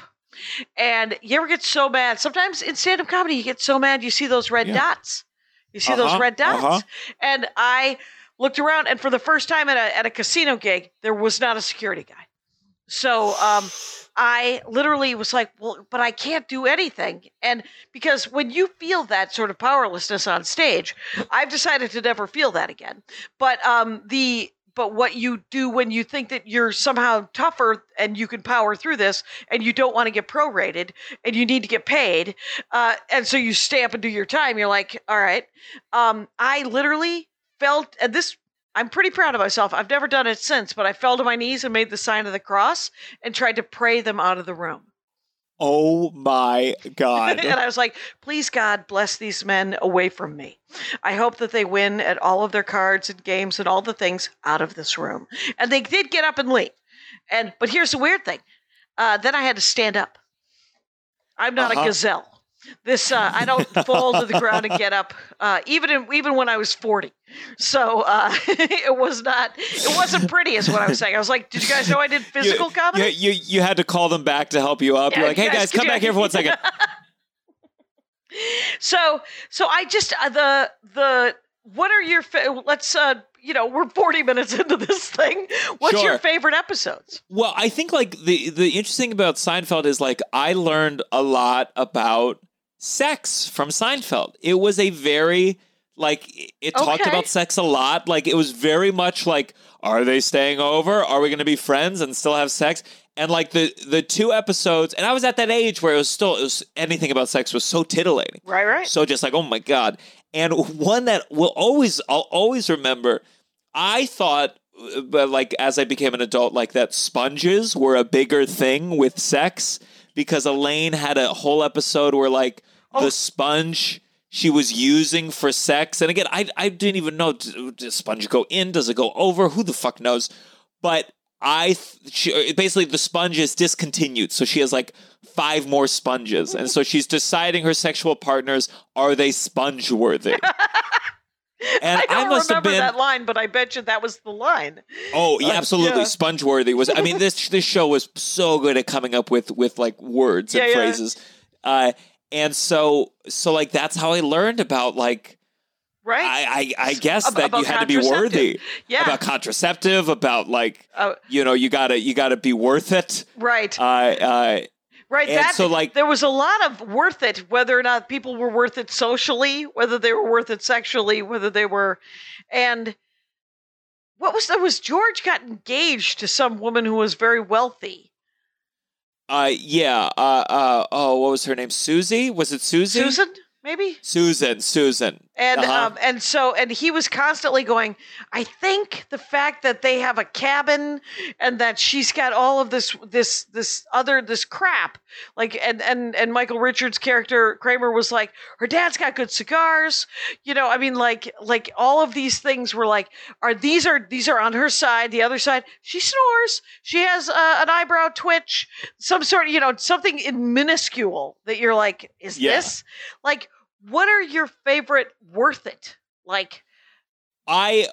And you ever get so mad? Sometimes in stand up comedy, you get so mad you see those red Yeah. dots. You see those Uh-huh, red dots. uh-huh. And I looked around, and for the first time at a, at a casino gig, there was not a security guy. So um, I literally was like, well, but I can't do anything. And because when you feel that sort of powerlessness on stage, I've decided to never feel that again. But um, the but what you do when you think that you're somehow tougher and you can power through this and you don't want to get prorated and you need to get paid uh, and so you stay up and do your time you're like all right um, i literally felt and this i'm pretty proud of myself i've never done it since but i fell to my knees and made the sign of the cross and tried to pray them out of the room Oh my god. and I was like, please God bless these men away from me. I hope that they win at all of their cards and games and all the things out of this room. And they did get up and leave. And but here's the weird thing. Uh, then I had to stand up. I'm not Uh-huh. a gazelle. This uh, I don't fall to the ground and get up, uh, even in, even when I was 40. So uh, it was not it wasn't pretty, is what I was saying. I was like, did you guys know I did physical you, comedy? You, you you had to call them back to help you up. Yeah, You're like, hey guys, guys, come back here for one second. So, so I just uh, the the what are your fa- let's uh you know we're 40 minutes into this thing. What's your favorite episodes? Well, I think like the the interesting about Seinfeld is like I learned a lot about sex from Seinfeld. It was a very like it- talked Okay. about sex a lot. Like it was very much like are they staying over? Are we going to be friends and still have sex? And like the the two episodes, and I was at that age where it was still it was anything about sex was so titillating. Right, right. So just like, oh my God. And one that will always, I'll always remember, I thought, uh, but like as I became an adult, like that sponges were a bigger thing with sex because Elaine had a whole episode where like Oh. the sponge she was using for sex. And again, I, I didn't even know, does sponge go in? Does it go over? Who the fuck knows? But I, th- she, basically the sponge is discontinued. So she has like five more sponges. And so she's deciding her sexual partners, are they sponge worthy? And I don't must have remember been that line, but I bet you that was the line. Oh, yeah, Uh, absolutely. yeah. Sponge worthy was. I mean, this this show was so good at coming up with with like words and Yeah, yeah. phrases, uh, and so so like that's how I learned about like Right? I I, I guess that about you had to be worthy Yeah. about contraceptive about like Uh, you know you gotta you gotta be worth it. right. Uh, uh, right. and That so, like- there was a lot of worth it, whether or not people were worth it socially, whether they were worth it sexually, whether they were, and what was there was George got engaged to some woman who was very wealthy. Uh, yeah. Uh, uh, oh, what was her name? Susie? Was it Susie? Susan, maybe. Susan. Susan. And Uh-huh. um, and so and he was constantly going. I think the fact that they have a cabin and that she's got all of this this this other this crap like and and and Michael Richards' character Kramer was like her dad's got good cigars. You know, I mean like like all of these things were like are these are these are on her side. The other side she snores. She has uh, an eyebrow twitch. Some sort you know something in minuscule that you're like is Yeah. this like what are your favorite worth it? Like I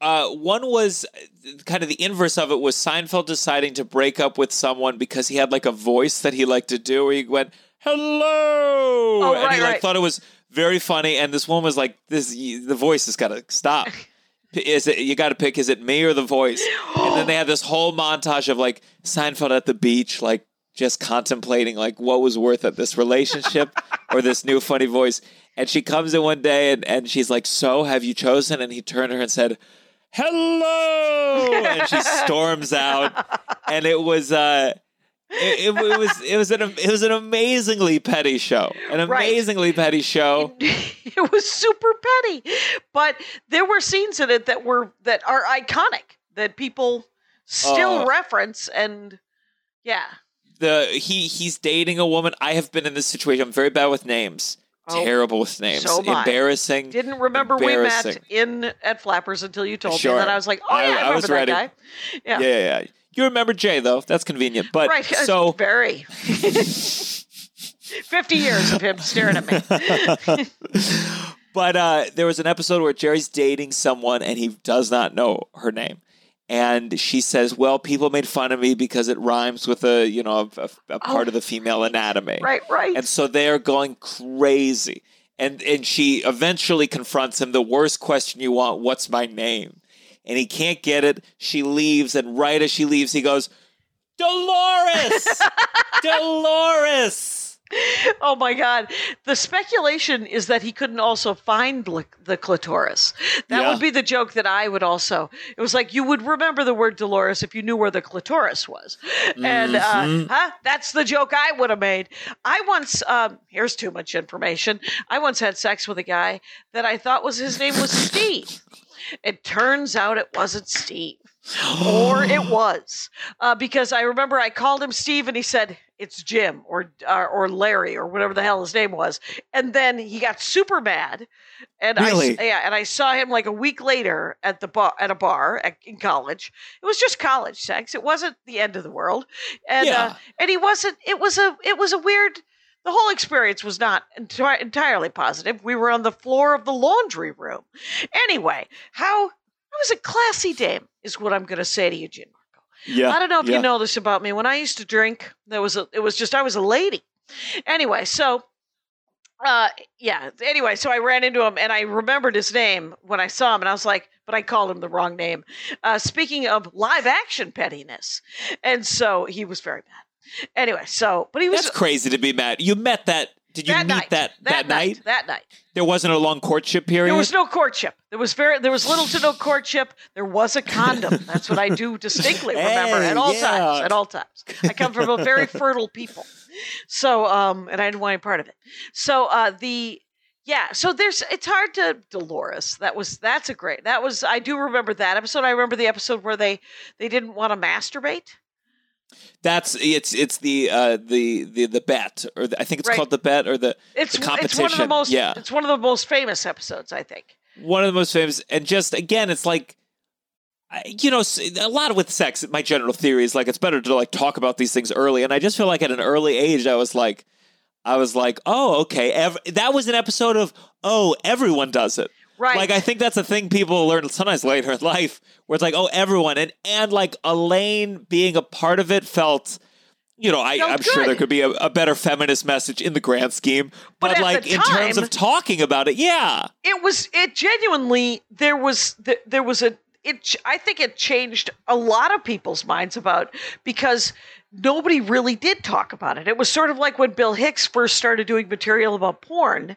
uh, one was uh, kind of the inverse of it was Seinfeld deciding to break up with someone because he had like a voice that he liked to do where he went hello! Oh, and right, he like right. thought it was very funny and this woman was like this the voice has got to stop is it you got to pick is it me or the voice? And then they had this whole montage of like Seinfeld at the beach like just contemplating like what was worth it this relationship or this new funny voice. And she comes in one day and, and she's like so have you chosen? And he turned to her and said hello! And she storms out. And it was uh it, it, it was it was an it was an amazingly petty show an Right. amazingly petty show. It was super petty but there were scenes in it that were that are iconic that people still Uh. reference and yeah the he he's dating a woman. I have been in this situation. I'm very bad with names. Oh, terrible with names. so I. embarrassing. Didn't remember we met in at flappers until you told Sure. me and then i was like oh yeah i, I remember was that ready. guy. Yeah, yeah yeah, yeah. you remember jay though. That's convenient. But right so very. 50 years of him staring at me. But uh, there was an episode where Jerry's dating someone and he does not know her name. And she says, "Well, people made fun of me because it rhymes with a, you know, a, a part of the female anatomy." right right And so they are going crazy. And and she eventually confronts him. The worst question you want: What's my name? And he can't get it. She leaves, and right as she leaves, he goes, "Dolores, Dolores." Oh my God. The speculation is that he couldn't also find li- the clitoris. That Yeah. would be the joke that I would also. It was like you would remember the word Dolores if you knew where the clitoris was. And Mm-hmm. uh, huh? that's the joke I would have made. I once, um, here's too much information. I once had sex with a guy that I thought was his name was Steve. It turns out it wasn't Steve. Or it was uh, because I remember I called him Steve and he said it's Jim or uh, or Larry or whatever the hell his name was, and then he got super mad, and Really? I yeah, and I saw him like a week later at the bar at a bar at, in college. It was just college sex. It wasn't the end of the world, and Yeah. uh, and he wasn't. It was a it was a weird. The whole experience was not enti- entirely positive. We were on the floor of the laundry room. Anyway, how was a classy dame, is what I'm going to say to you, Gianmarco. Yeah, I don't know if yeah. you know this about me. When I used to drink, there was a, it was just I was a lady. Anyway, so uh yeah anyway so i ran into him and i remembered his name when i saw him and i was like but i called him the wrong name uh speaking of live action pettiness and so he was very bad anyway so but he was That's crazy to be mad. You met that. Did you that meet night that that, night? that night There wasn't a long courtship period. there was no courtship. There was very there was little to no courtship. There was a condom. That's what I do distinctly remember Hey, at all yeah. times. At all times. I come from a very fertile people. So um and I didn't want any part of it. So uh the yeah, so there's it's hard to Dolores. That was that's a great. That was I do remember that episode. I remember the episode where they they didn't want to masturbate. That's it's it's the uh the the the bet or the, I think it's Right. called the bet or the It's the it's one of the competition. most Yeah. it's one of the most famous episodes, I think. one of the most famous and just again it's like you know a lot with sex my general theory is like it's better to like talk about these things early and i just feel like at an early age i was like i was like oh okay ev- that was an episode of oh everyone does it Right. like i think that's a thing people learn sometimes later in life where it's like oh everyone and and like elaine being a part of it felt you know, I I'm sure there could be a, a better feminist message in the grand scheme, But but, like the in terms of talking about it, yeah, it was it genuinely there was there was a it i think it changed a lot of people's minds about because nobody really did talk about it. It was sort of like when bill hicks first started doing material about porn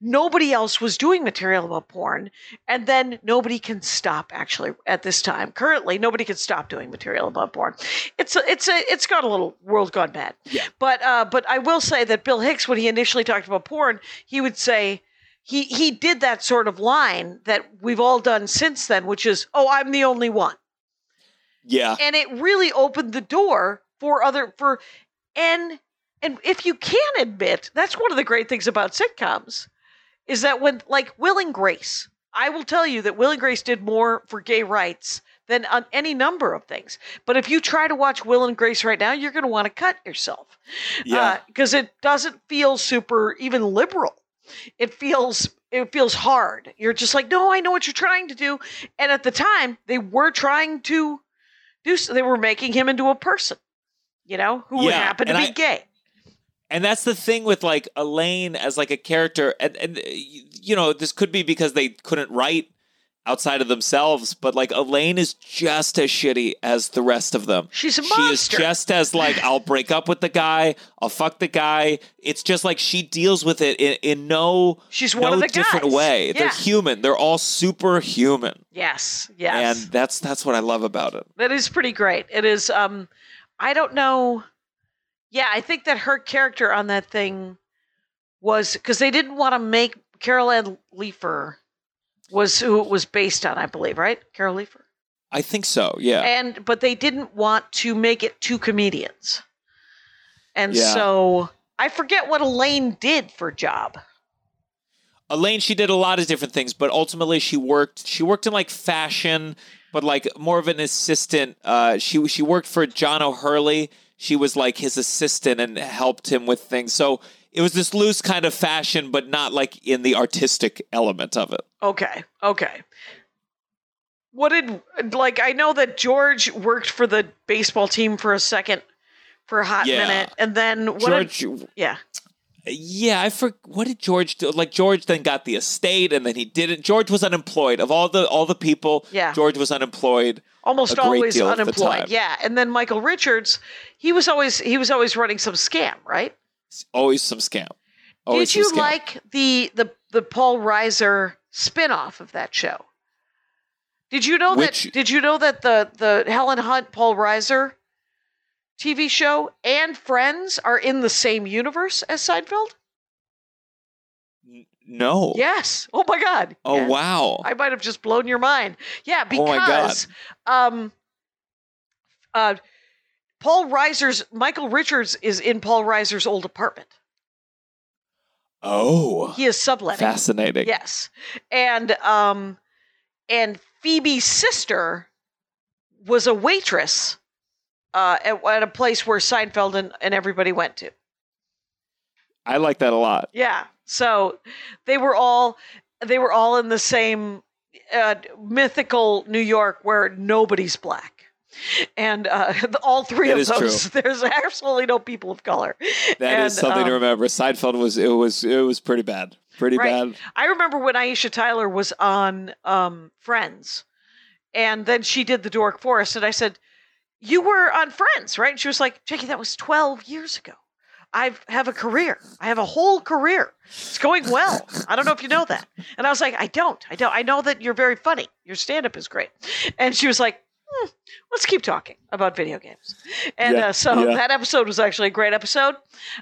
nobody else was doing material about porn and then nobody can stop actually at this time currently nobody can stop doing material about porn it's a, it's a it's got a little world gone bad Yeah. but uh but i will say that bill hicks when he initially talked about porn he would say he he did that sort of line that we've all done since then, which is, "Oh, I'm the only one," Yeah. and it really opened the door for other for and and if you can admit, that's one of the great things about sitcoms is that when like Will and Grace, I will tell you that Will and Grace did more for gay rights than on any number of things. But if you try to watch Will and Grace right now, you're going to want to cut yourself. Yeah. Uh, because it doesn't feel super even liberal. It feels it feels hard. You're just like, no, I know what you're trying to do. And at the time, they were trying to do. So they were making him into a person, you know, who would happen to and be I- gay. And that's the thing with like Elaine as like a character, and, and uh, you know this could be because they couldn't write outside of themselves, but like Elaine is just as shitty as the rest of them. She's a monster. She is just as like I'll break up with the guy, I'll fuck the guy. It's just like she deals with it in, in no She's one no of the different guys. way. They're human. They're all superhuman, Yes, yes. and that's that's what I love about it. That is pretty great. It is um I don't know. Yeah, I think that her character on that thing was cuz they didn't want to make Carol Ann Leifer was who it was based on, I believe, right? Carol Leifer. I think so. Yeah. And but they didn't want to make it two comedians. And Yeah. so I forget what Elaine did for job. Elaine, she did a lot of different things, but ultimately she worked. She worked in like fashion, but like more of an assistant. Uh, she she worked for John O'Hurley. She was like his assistant and helped him with things. So it was this loose kind of fashion, but not like in the artistic element of it. Okay. Okay. What did like I know that George worked for the baseball team for a second for a hot Yeah. minute and then what George, did, yeah. Yeah, I for what did George do? Like George then got the estate, and then he didn't. George was unemployed. Of all the all the people, Yeah. George was unemployed. Almost always deal of the unemployed. Yeah. And then Michael Richards, he was always he was always running some scam, right? Always some scam. Always did you scam. like the the the Paul Reiser spin-off of that show? Did you know Which- that did you know that the the Helen Hunt Paul Reiser TV show and Friends are in the same universe as Seinfeld? No. Yes. Oh my god. Oh Yeah. wow. I might have just blown your mind. Yeah, Oh my God. because um uh Paul Reiser's Michael Richards is in Paul Reiser's old apartment. oh. He is subletting. Fascinating. Yes. And um and Phoebe's sister was a waitress uh at, at a place where Seinfeld and, and everybody went to. I like that a lot. Yeah. So they were all they were all in the same uh, mythical New York where nobody's black. And uh, all three That of is those, there's absolutely no people of color. That is And, something to um, remember. Seinfeld was it was it was pretty bad. Pretty Right. bad. I remember when Aisha Tyler was on um, Friends, and then she did the Dork Forest, and I said, "You were on Friends, right?" And she was like, "Jackie, that was twelve years ago. I have a career. I have a whole career. It's going well. I don't know if you know that." And I was like, "I don't. I don't. I know that you're very funny. Your stand-up is great." And she was like. Hmm, let's keep talking about video games. And Yeah, uh, so yeah. that episode was actually a great episode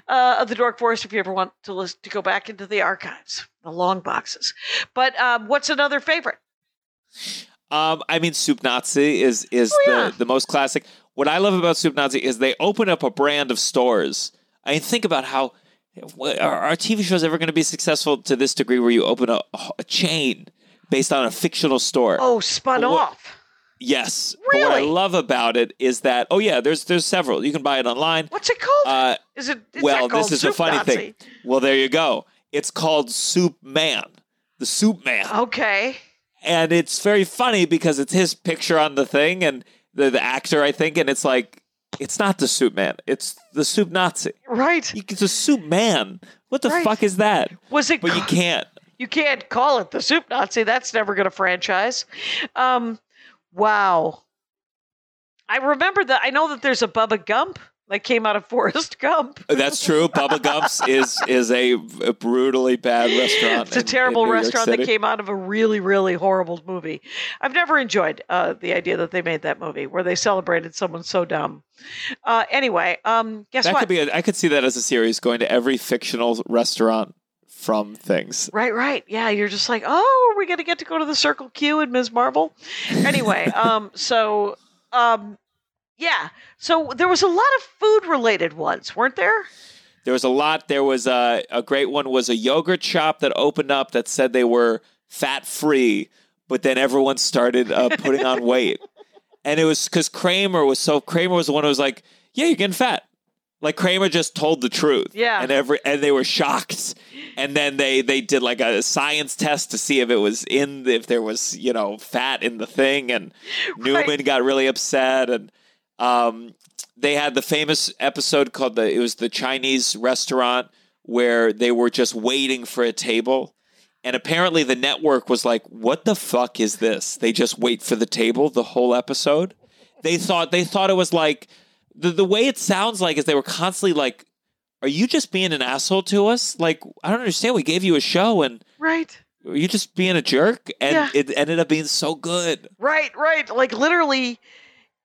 uh, of the Dork Forest. If you ever want to listen, to go back into the archives, the long boxes. But um, what's another favorite? Um, I mean, Soup Nazi is is Oh, the, yeah. the most classic. What I love about Soup Nazi is they open up a brand of stores. I mean, think about how are our TV shows ever going to be successful to this degree where you open a, a chain based on a fictional store? Oh, spun What- off. yes. But what I love about it is that oh yeah, there's there's several. You can buy it online. What's it called? Uh, is it? It's well, this is the Soup funny Nazi. thing. Well, there you go. It's called Soup Man, the Soup Man, Okay. And it's very funny because it's his picture on the thing and the, the actor, I think, and it's like it's not the Soup Man, it's the Soup Nazi. Right. It's a Soup Man. What the Right. fuck is that? Was it? But you can't. You can't call it the Soup Nazi. That's never going to franchise. Um, wow. I remember that. I know that there's a Bubba Gump that came out of Forrest Gump. That's true. Bubba Gump's is is a, brutally bad restaurant. It's a in- in terrible York restaurant that came out of a really, really horrible movie. I've never enjoyed uh, the idea that they made that movie where they celebrated someone so dumb. Uh, anyway, um, guess That what? could be. A, I could see that as a series going to every fictional restaurant from things. Right, right. Yeah, you're just like, oh, are we going to get to go to the Circle Q and Ms. Marvel? Anyway, um, so, um, yeah. So there was a lot of food related ones, weren't there? There was a lot. There was a, a great one was a yogurt shop that opened up that said they were fat free, but then everyone started uh, putting on weight. And it was because Kramer was so Kramer was the one who was like, "Yeah, you're getting fat." Like Kramer just told the truth. Yeah. And every and they were shocked. And then they they did like a science test to see if it was in if there was, you know, fat in the thing and Newman got really upset and um they had the famous episode called the it was the Chinese restaurant where they were just waiting for a table. And apparently the network was like, "What the fuck is this?" They just wait for the table the whole episode. They thought they thought it was like the the way it sounds like is they were constantly like, "Are you just being an asshole to us? Like, I don't understand. We gave you a show, and Right. are you just being a jerk?" And Yeah. it ended up being so good. Right, right. Like literally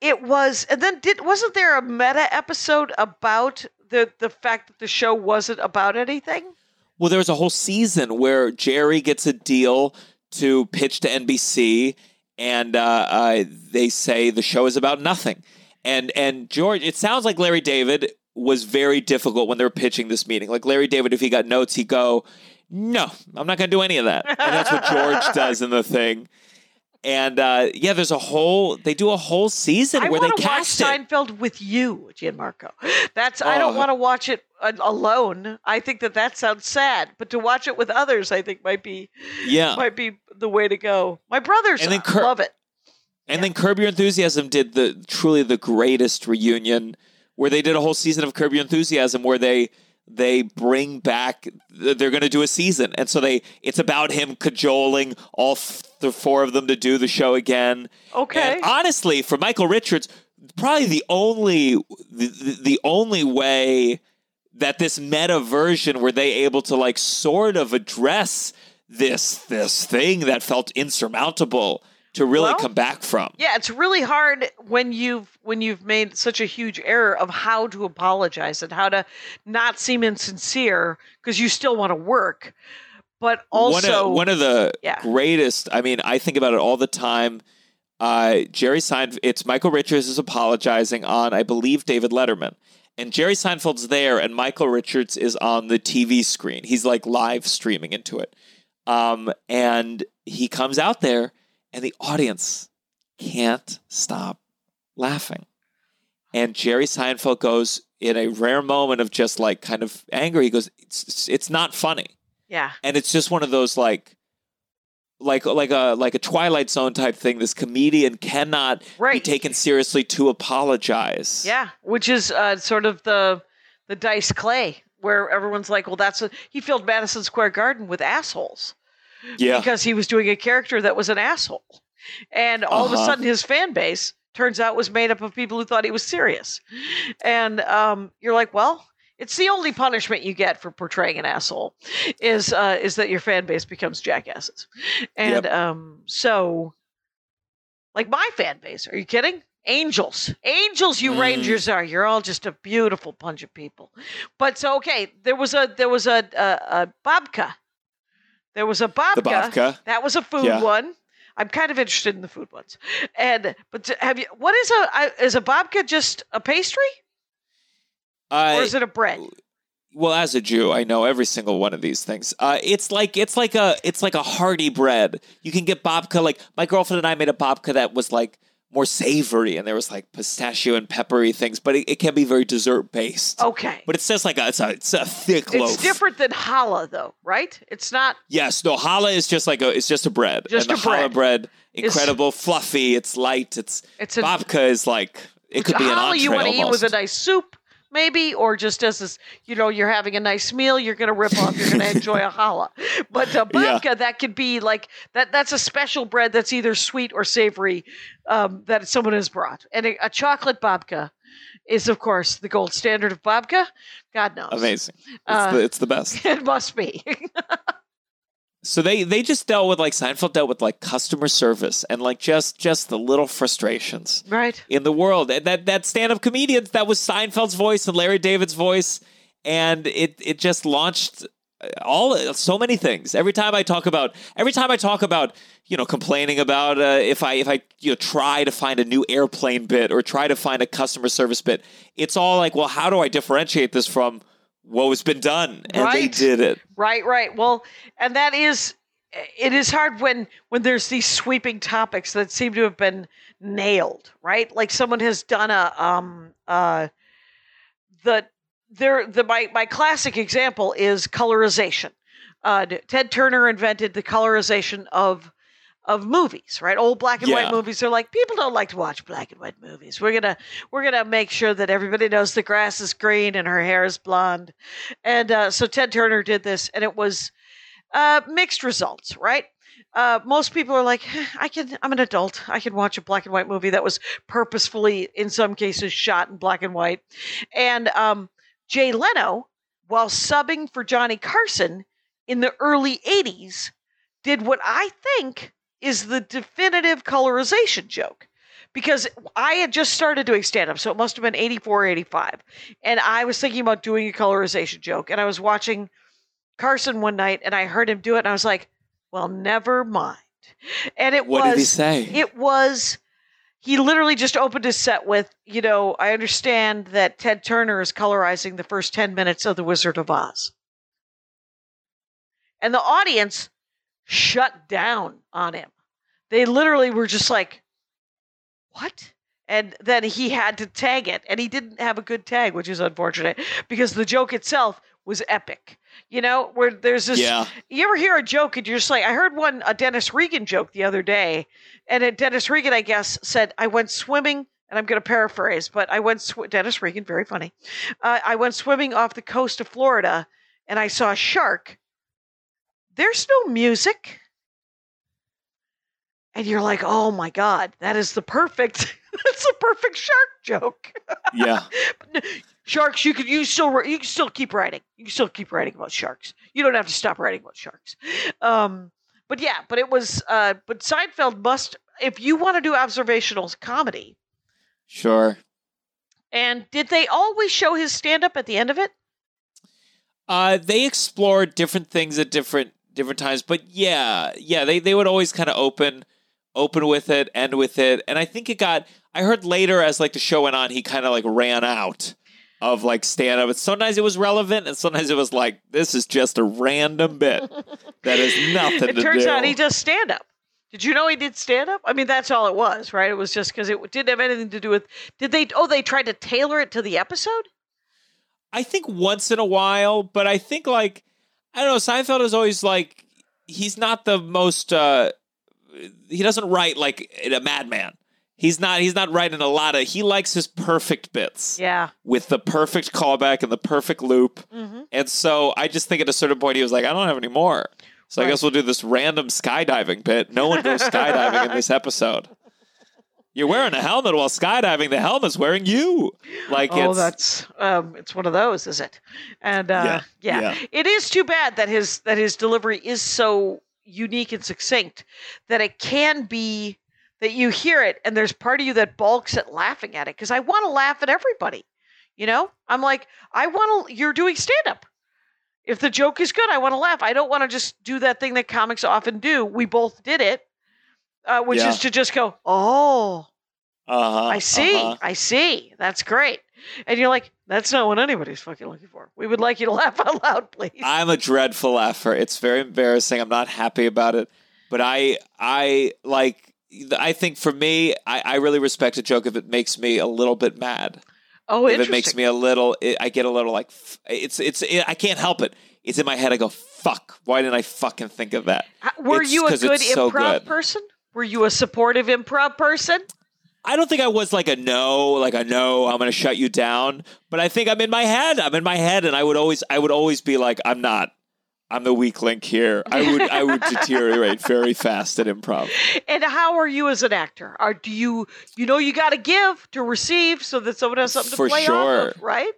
it was and then did wasn't there a meta episode about the the fact that the show wasn't about anything? Well, there was a whole season where Jerry gets a deal to pitch to NBC, and uh, uh, they say the show is about nothing. And and George, it sounds like Larry David was very difficult when they were pitching this meeting. Like Larry David, if he got notes, he'd go, "No, I'm not going to do any of that." And that's what George does in the thing. And uh, yeah, there's a whole. They do a whole season I where they want to watch cast it. Seinfeld with you, Gianmarco. That's I don't Oh. want to watch it alone. I think that that sounds sad, but to watch it with others, I think might be Yeah, might be the way to go. My brothers And then uh, Kurt- love it. And then Curb Your Enthusiasm did the truly the greatest reunion where they did a whole season of Curb Your Enthusiasm where they they bring back they're going to do a season and so they it's about him cajoling all f- the four of them to do the show again. Okay. And honestly, for Michael Richards, probably the only the, the, the only way that this meta version were they able to like sort of address this this thing that felt insurmountable to really Well, come back from. Yeah, it's really hard when you've when you've made such a huge error of how to apologize and how to not seem insincere because you still want to work, but also one of, one of the Yeah. greatest. I mean, I think about it all the time. Uh, Jerry Seinfeld. It's Michael Richards is apologizing on, I believe, David Letterman, and Jerry Seinfeld's there, and Michael Richards is on the TV screen. He's like live streaming into it, um, and he comes out there, and the audience can't stop laughing. And Jerry Seinfeld goes in a rare moment of just like kind of anger. He goes, "It's it's not funny." yeah, and it's just one of those like like like a like a twilight zone type thing this comedian cannot be taken seriously to apologize yeah, which is uh, sort of the the dice clay where everyone's like, well, that's a he filled Madison Square Garden with assholes yeah because he was doing a character that was an asshole, and all of a Uh-huh. sudden his fan base turns out was made up of people who thought he was serious, and um, you're like, well. It's the only punishment you get for portraying an asshole, is uh, is that your fan base becomes jackasses, and um, so, like my fan base. Are you kidding? Angels, angels, you Mm. Rangers are. You're all just a beautiful bunch of people. But so okay, there was a there was a a, a babka. There was a babka. the babka That was a food Yeah. one. I'm kind of interested in the food ones. And but have you? What is a is a babka? Just a pastry, or is it a bread? well as a jew i know every single one of these things uh, it's like it's like a it's like a hearty bread you can get babka like my girlfriend and i made a babka that was like more savory and there was like pistachio and peppery things but it, it can be very dessert based Okay, but it's just like a it's a, it's a thick loaf it's different than challah, though, right? It's not. Yes, no, challah is just like a it's just a bread. Just and a the challah bread. bread, incredible, fluffy, it's light, it's It's a babka is like it could be an entree you want to eat with a nice soup, maybe, or just as this, you know, you're having a nice meal, you're going to rip off, you're going to enjoy a challah. But uh, Yeah. babka, that could be like that. That's a special bread that's either sweet or savory um, that someone has brought, and a, a chocolate babka is, of course, the gold standard of babka. God knows, Amazing. It's, Uh, the, it's the best. it must be. So they they just dealt with like Seinfeld dealt with like customer service and like just just the little frustrations right. in the world. And that that stand up comedians that was Seinfeld's voice and Larry David's voice, and it it just launched all so many things. Every time I talk about, every time I talk about, you know, complaining about uh, if I if I you know try to find a new airplane bit or try to find a customer service bit, it's all like, well, how do I differentiate this from what has been done? And they did it. Right, right. Well, and that is it is hard when when there's these sweeping topics that seem to have been nailed, right? Like someone has done a um uh the there the my my classic example is colorization. Uh Ted Turner invented the colorization of of movies, right? Old black and Yeah. white movies. They're like people don't like to watch black and white movies. We're gonna we're gonna make sure that everybody knows the grass is green and her hair is blonde. And uh, so Ted Turner did this, and it was uh, mixed results, right? Uh, most people are like, "Eh, I can. I'm an adult. I can watch a black and white movie that was purposefully, in some cases, shot in black and white. And um, Jay Leno, while subbing for Johnny Carson in the early '80s, did what I think is the definitive colorization joke. Because I had just started doing stand up, so it must have been 84 or 85. And I was thinking about doing a colorization joke, and I was watching Carson one night and I heard him do it and I was like, well, never mind. And it What was did he say? it was he literally just opened his set with, you know, I understand that Ted Turner is colorizing the first 10 minutes of The Wizard of Oz. And the audience shut down on him. They literally were just like, what? And then he had to tag it, and he didn't have a good tag, which is unfortunate because the joke itself was epic. You know, where there's this. Yeah. You ever hear a joke and you're just like, I heard one, a Dennis Regan joke the other day, and Dennis Regan, I guess, said, I went swimming, and I'm going to paraphrase, but I went, sw- Dennis Regan, very funny. Uh, I went swimming off the coast of Florida, and I saw a shark. There's no music. And you're like, oh my God, that is the perfect, that's the perfect shark joke. Yeah. Sharks, you could you still you can still keep writing. You can still keep writing about sharks. You don't have to stop writing about sharks. Um, but yeah, but it was uh, but Seinfeld must if you want to do observational comedy. Sure. And did they always show his stand up at the end of it? Uh, they explored different things at different different times, but yeah, yeah, they they would always kind of open open with it, end with it, and I think it got. I heard later as like the show went on, he kind of like ran out of like stand up. And sometimes it was relevant, and sometimes it was like this is just a random bit that has nothing It turns do. out he does stand up. Did you know he did stand up? I mean, that's all it was, right? It was just because it didn't have anything to do with. Did they? Oh, they tried to tailor it to the episode. I think once in a while, but I think like I don't know. Seinfeld is always like he's not the most. uh He doesn't write like a madman. He's not. He's not writing a lot of. He likes his perfect bits Yeah. with the perfect callback and the perfect loop. hmm And so I just think at a certain point he was like, I don't have any more. So I guess we'll do this random skydiving bit. No one goes skydiving in this episode. You're wearing a helmet while skydiving. The helmet's wearing you. Like Oh, it's that's um, it's one of those, is it? And uh, yeah, yeah. it is too bad that his that his delivery is so unique and succinct that it can be that you hear it and there's part of you that balks at laughing at it because I want to laugh at everybody. You know, I'm like, I want to. You're doing stand up. If the joke is good, I want to laugh. I don't want to just do that thing that comics often do. We both did it, uh, which Yeah. is to just go, oh, uh-huh, I see. uh-huh. I see. That's great. And you're like, that's not what anybody's fucking looking for. We would like you to laugh out loud, please. I'm a dreadful laugher. It's very embarrassing. I'm not happy about it. But I I like I think for me, I, I really respect a joke if it makes me a little bit mad. oh, if it makes me a little it, I get a little like it's it's it, I can't help it. It's in my head. I go, fuck. Why didn't I fucking think of that? Were it's you a good it's so improv good. person? Were you a supportive improv person? I don't think I was like a no, like a no, I'm gonna shut you down. But I think I'm in my head. I'm in my head, and I would always, I would always be like, I'm not. I'm the weak link here. I would, I would deteriorate very fast at improv. And how are you as an actor? Are do you you know you got to give to receive so that someone has something to For play sure. off of, right?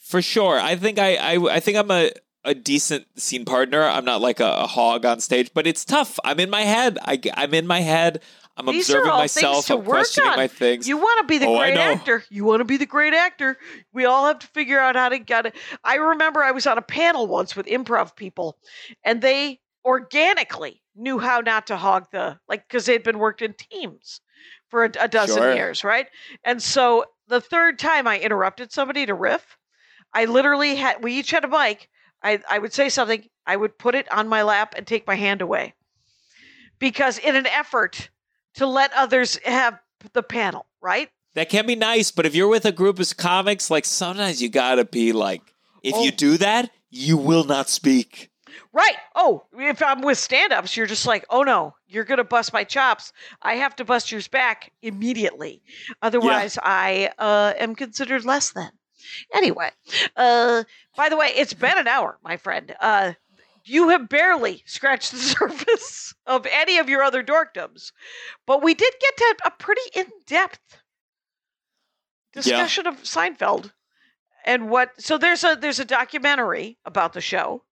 For sure. I think I, I, I think I'm a, a decent scene partner. I'm not like a, a hog on stage, but it's tough. I'm in my head. I, am in my head. I'm These observing myself. I'm questioning on. my things. You want to be the Oh, great actor. You want to be the great actor. We all have to figure out how to get it. I remember I was on a panel once with improv people, and they organically knew how not to hog the like because they'd been worked in teams for a, a dozen Sure. years, right? And so the third time I interrupted somebody to riff, I literally had we each had a mic. I, I would say something, I would put it on my lap and take my hand away. Because in an effort to let others have the panel, right? that can be nice, but if you're with a group of comics, like sometimes you gotta be like, if Oh. you do that, you will not speak. Right. Oh, if I'm with stand ups, you're just like, oh no, you're going to bust my chops. I have to bust yours back immediately. Otherwise, I uh, am considered less than. Anyway, uh, by the way, it's been an hour, my friend. Uh, you have barely scratched the surface of any of your other dorkdoms, but we did get to a pretty in depth discussion of Seinfeld and what. So there's a there's a documentary about the show.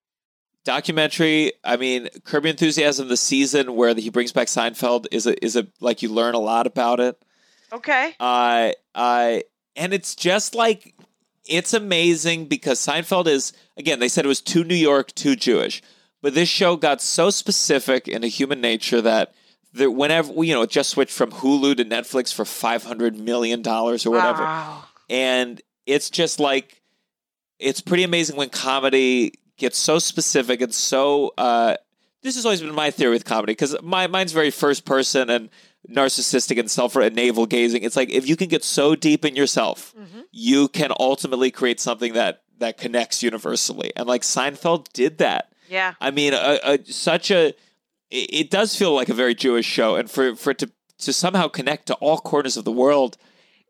Documentary. I mean, Curb Your Enthusiasm, the season where he brings back Seinfeld is a is a like you learn a lot about it. Okay. Uh, uh, and it's just like it's amazing because Seinfeld is again. They said it was too New York, too Jewish, but this show got so specific into human nature that that whenever you know it just switched from Hulu to Netflix for five hundred million dollars or whatever, Wow. and it's just like it's pretty amazing when comedy gets so specific and so uh this has always been my theory with comedy because my mine's very first person and narcissistic and self and navel gazing it's like if you can get so deep in yourself Mm-hmm. you can ultimately create something that that connects universally and like seinfeld did that Yeah. I mean, a, a, such a it, does feel like a very Jewish show, and for for it to to somehow connect to all corners of the world,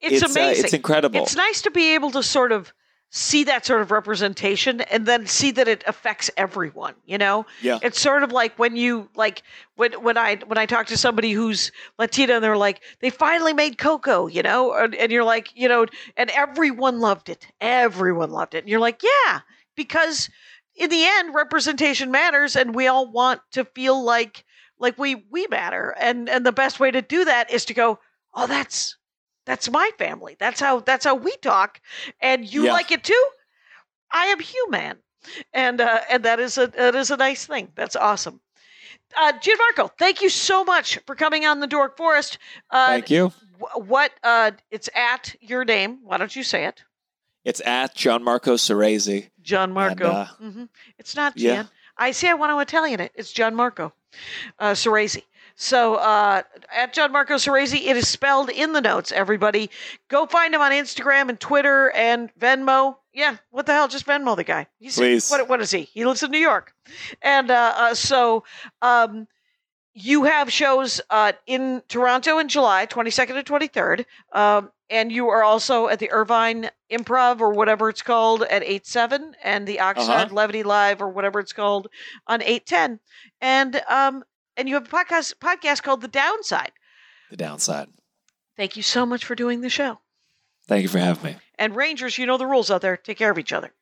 It's, It's, uh, amazing. it's incredible. It's nice to be able to sort of see that sort of representation and then see that it affects everyone, you know? Yeah. It's sort of like when you like when when I when I talk to somebody who's Latina and they're like, they finally made Coco, you know? And, and you're like, you know, and everyone loved it. Everyone loved it. And you're like, yeah, because in the end representation matters and we all want to feel like like we we matter. And and the best way to do that is to go, "Oh, that's that's my family. That's how that's how we talk, and you Yeah. like it too. I am human, and uh, and that is a that is a nice thing. That's awesome. Uh, Gianmarco, thank you so much for coming on the Dork Forest. Uh, Thank you. wh- What uh, it's at your name? Why don't you say it, It's at John Marco Soresi. John Marco? uh, hmm It's not yeah. Jan. I see. I want to Italian it. It's John Marco uh, Soresi. So uh, at John Marco Soresi, it is spelled in the notes. Everybody, go find him on Instagram and Twitter and Venmo. Yeah, what the hell? Just Venmo the guy. He's, Please. What, what is he? He lives in New York, and uh, uh, so um, you have shows uh, in Toronto in July, twenty second and twenty third, um, and you are also at the Irvine Improv or whatever it's called at eight seven, and the Oxnard Uh-huh. Levity Live or whatever it's called on eight ten, and um, and you have a podcast podcast called The Downside. The downside. Thank you so much for doing the show. Thank you for having me. And Rangers, you know the rules out there. Take care of each other.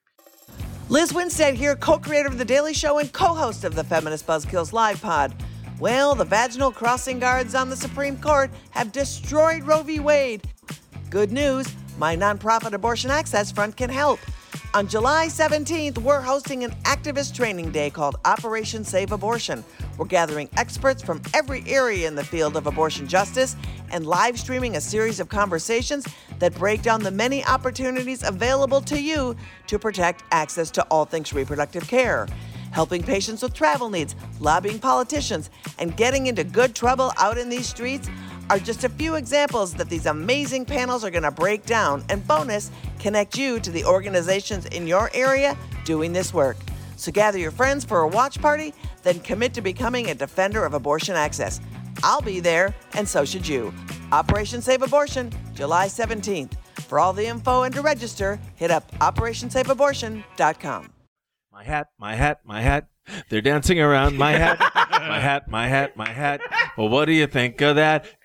Lizz Winstead here, co creator of The Daily Show and co host of the Feminist Buzzkills Live Pod. Well, the vaginal crossing guards on the Supreme Court have destroyed Roe v. Wade. Good news my nonprofit Abortion Access Front can help. On July 17th, we're hosting an activist training day called Operation Save Abortion. We're gathering experts from every area in the field of abortion justice and live streaming a series of conversations that break down the many opportunities available to you to protect access to all things reproductive care. Helping patients with travel needs, lobbying politicians, and getting into good trouble out in these streets are just a few examples that these amazing panels are going to break down and bonus connect you to the organizations in your area doing this work. So gather your friends for a watch party, then commit to becoming a defender of abortion access. I'll be there, and so should you. Operation Save Abortion, July 17th. For all the info and to register, hit up OperationSaveAbortion.com. My hat, my hat, my hat. They're dancing around my hat, my hat, my hat, my hat. Well, what do you think of that?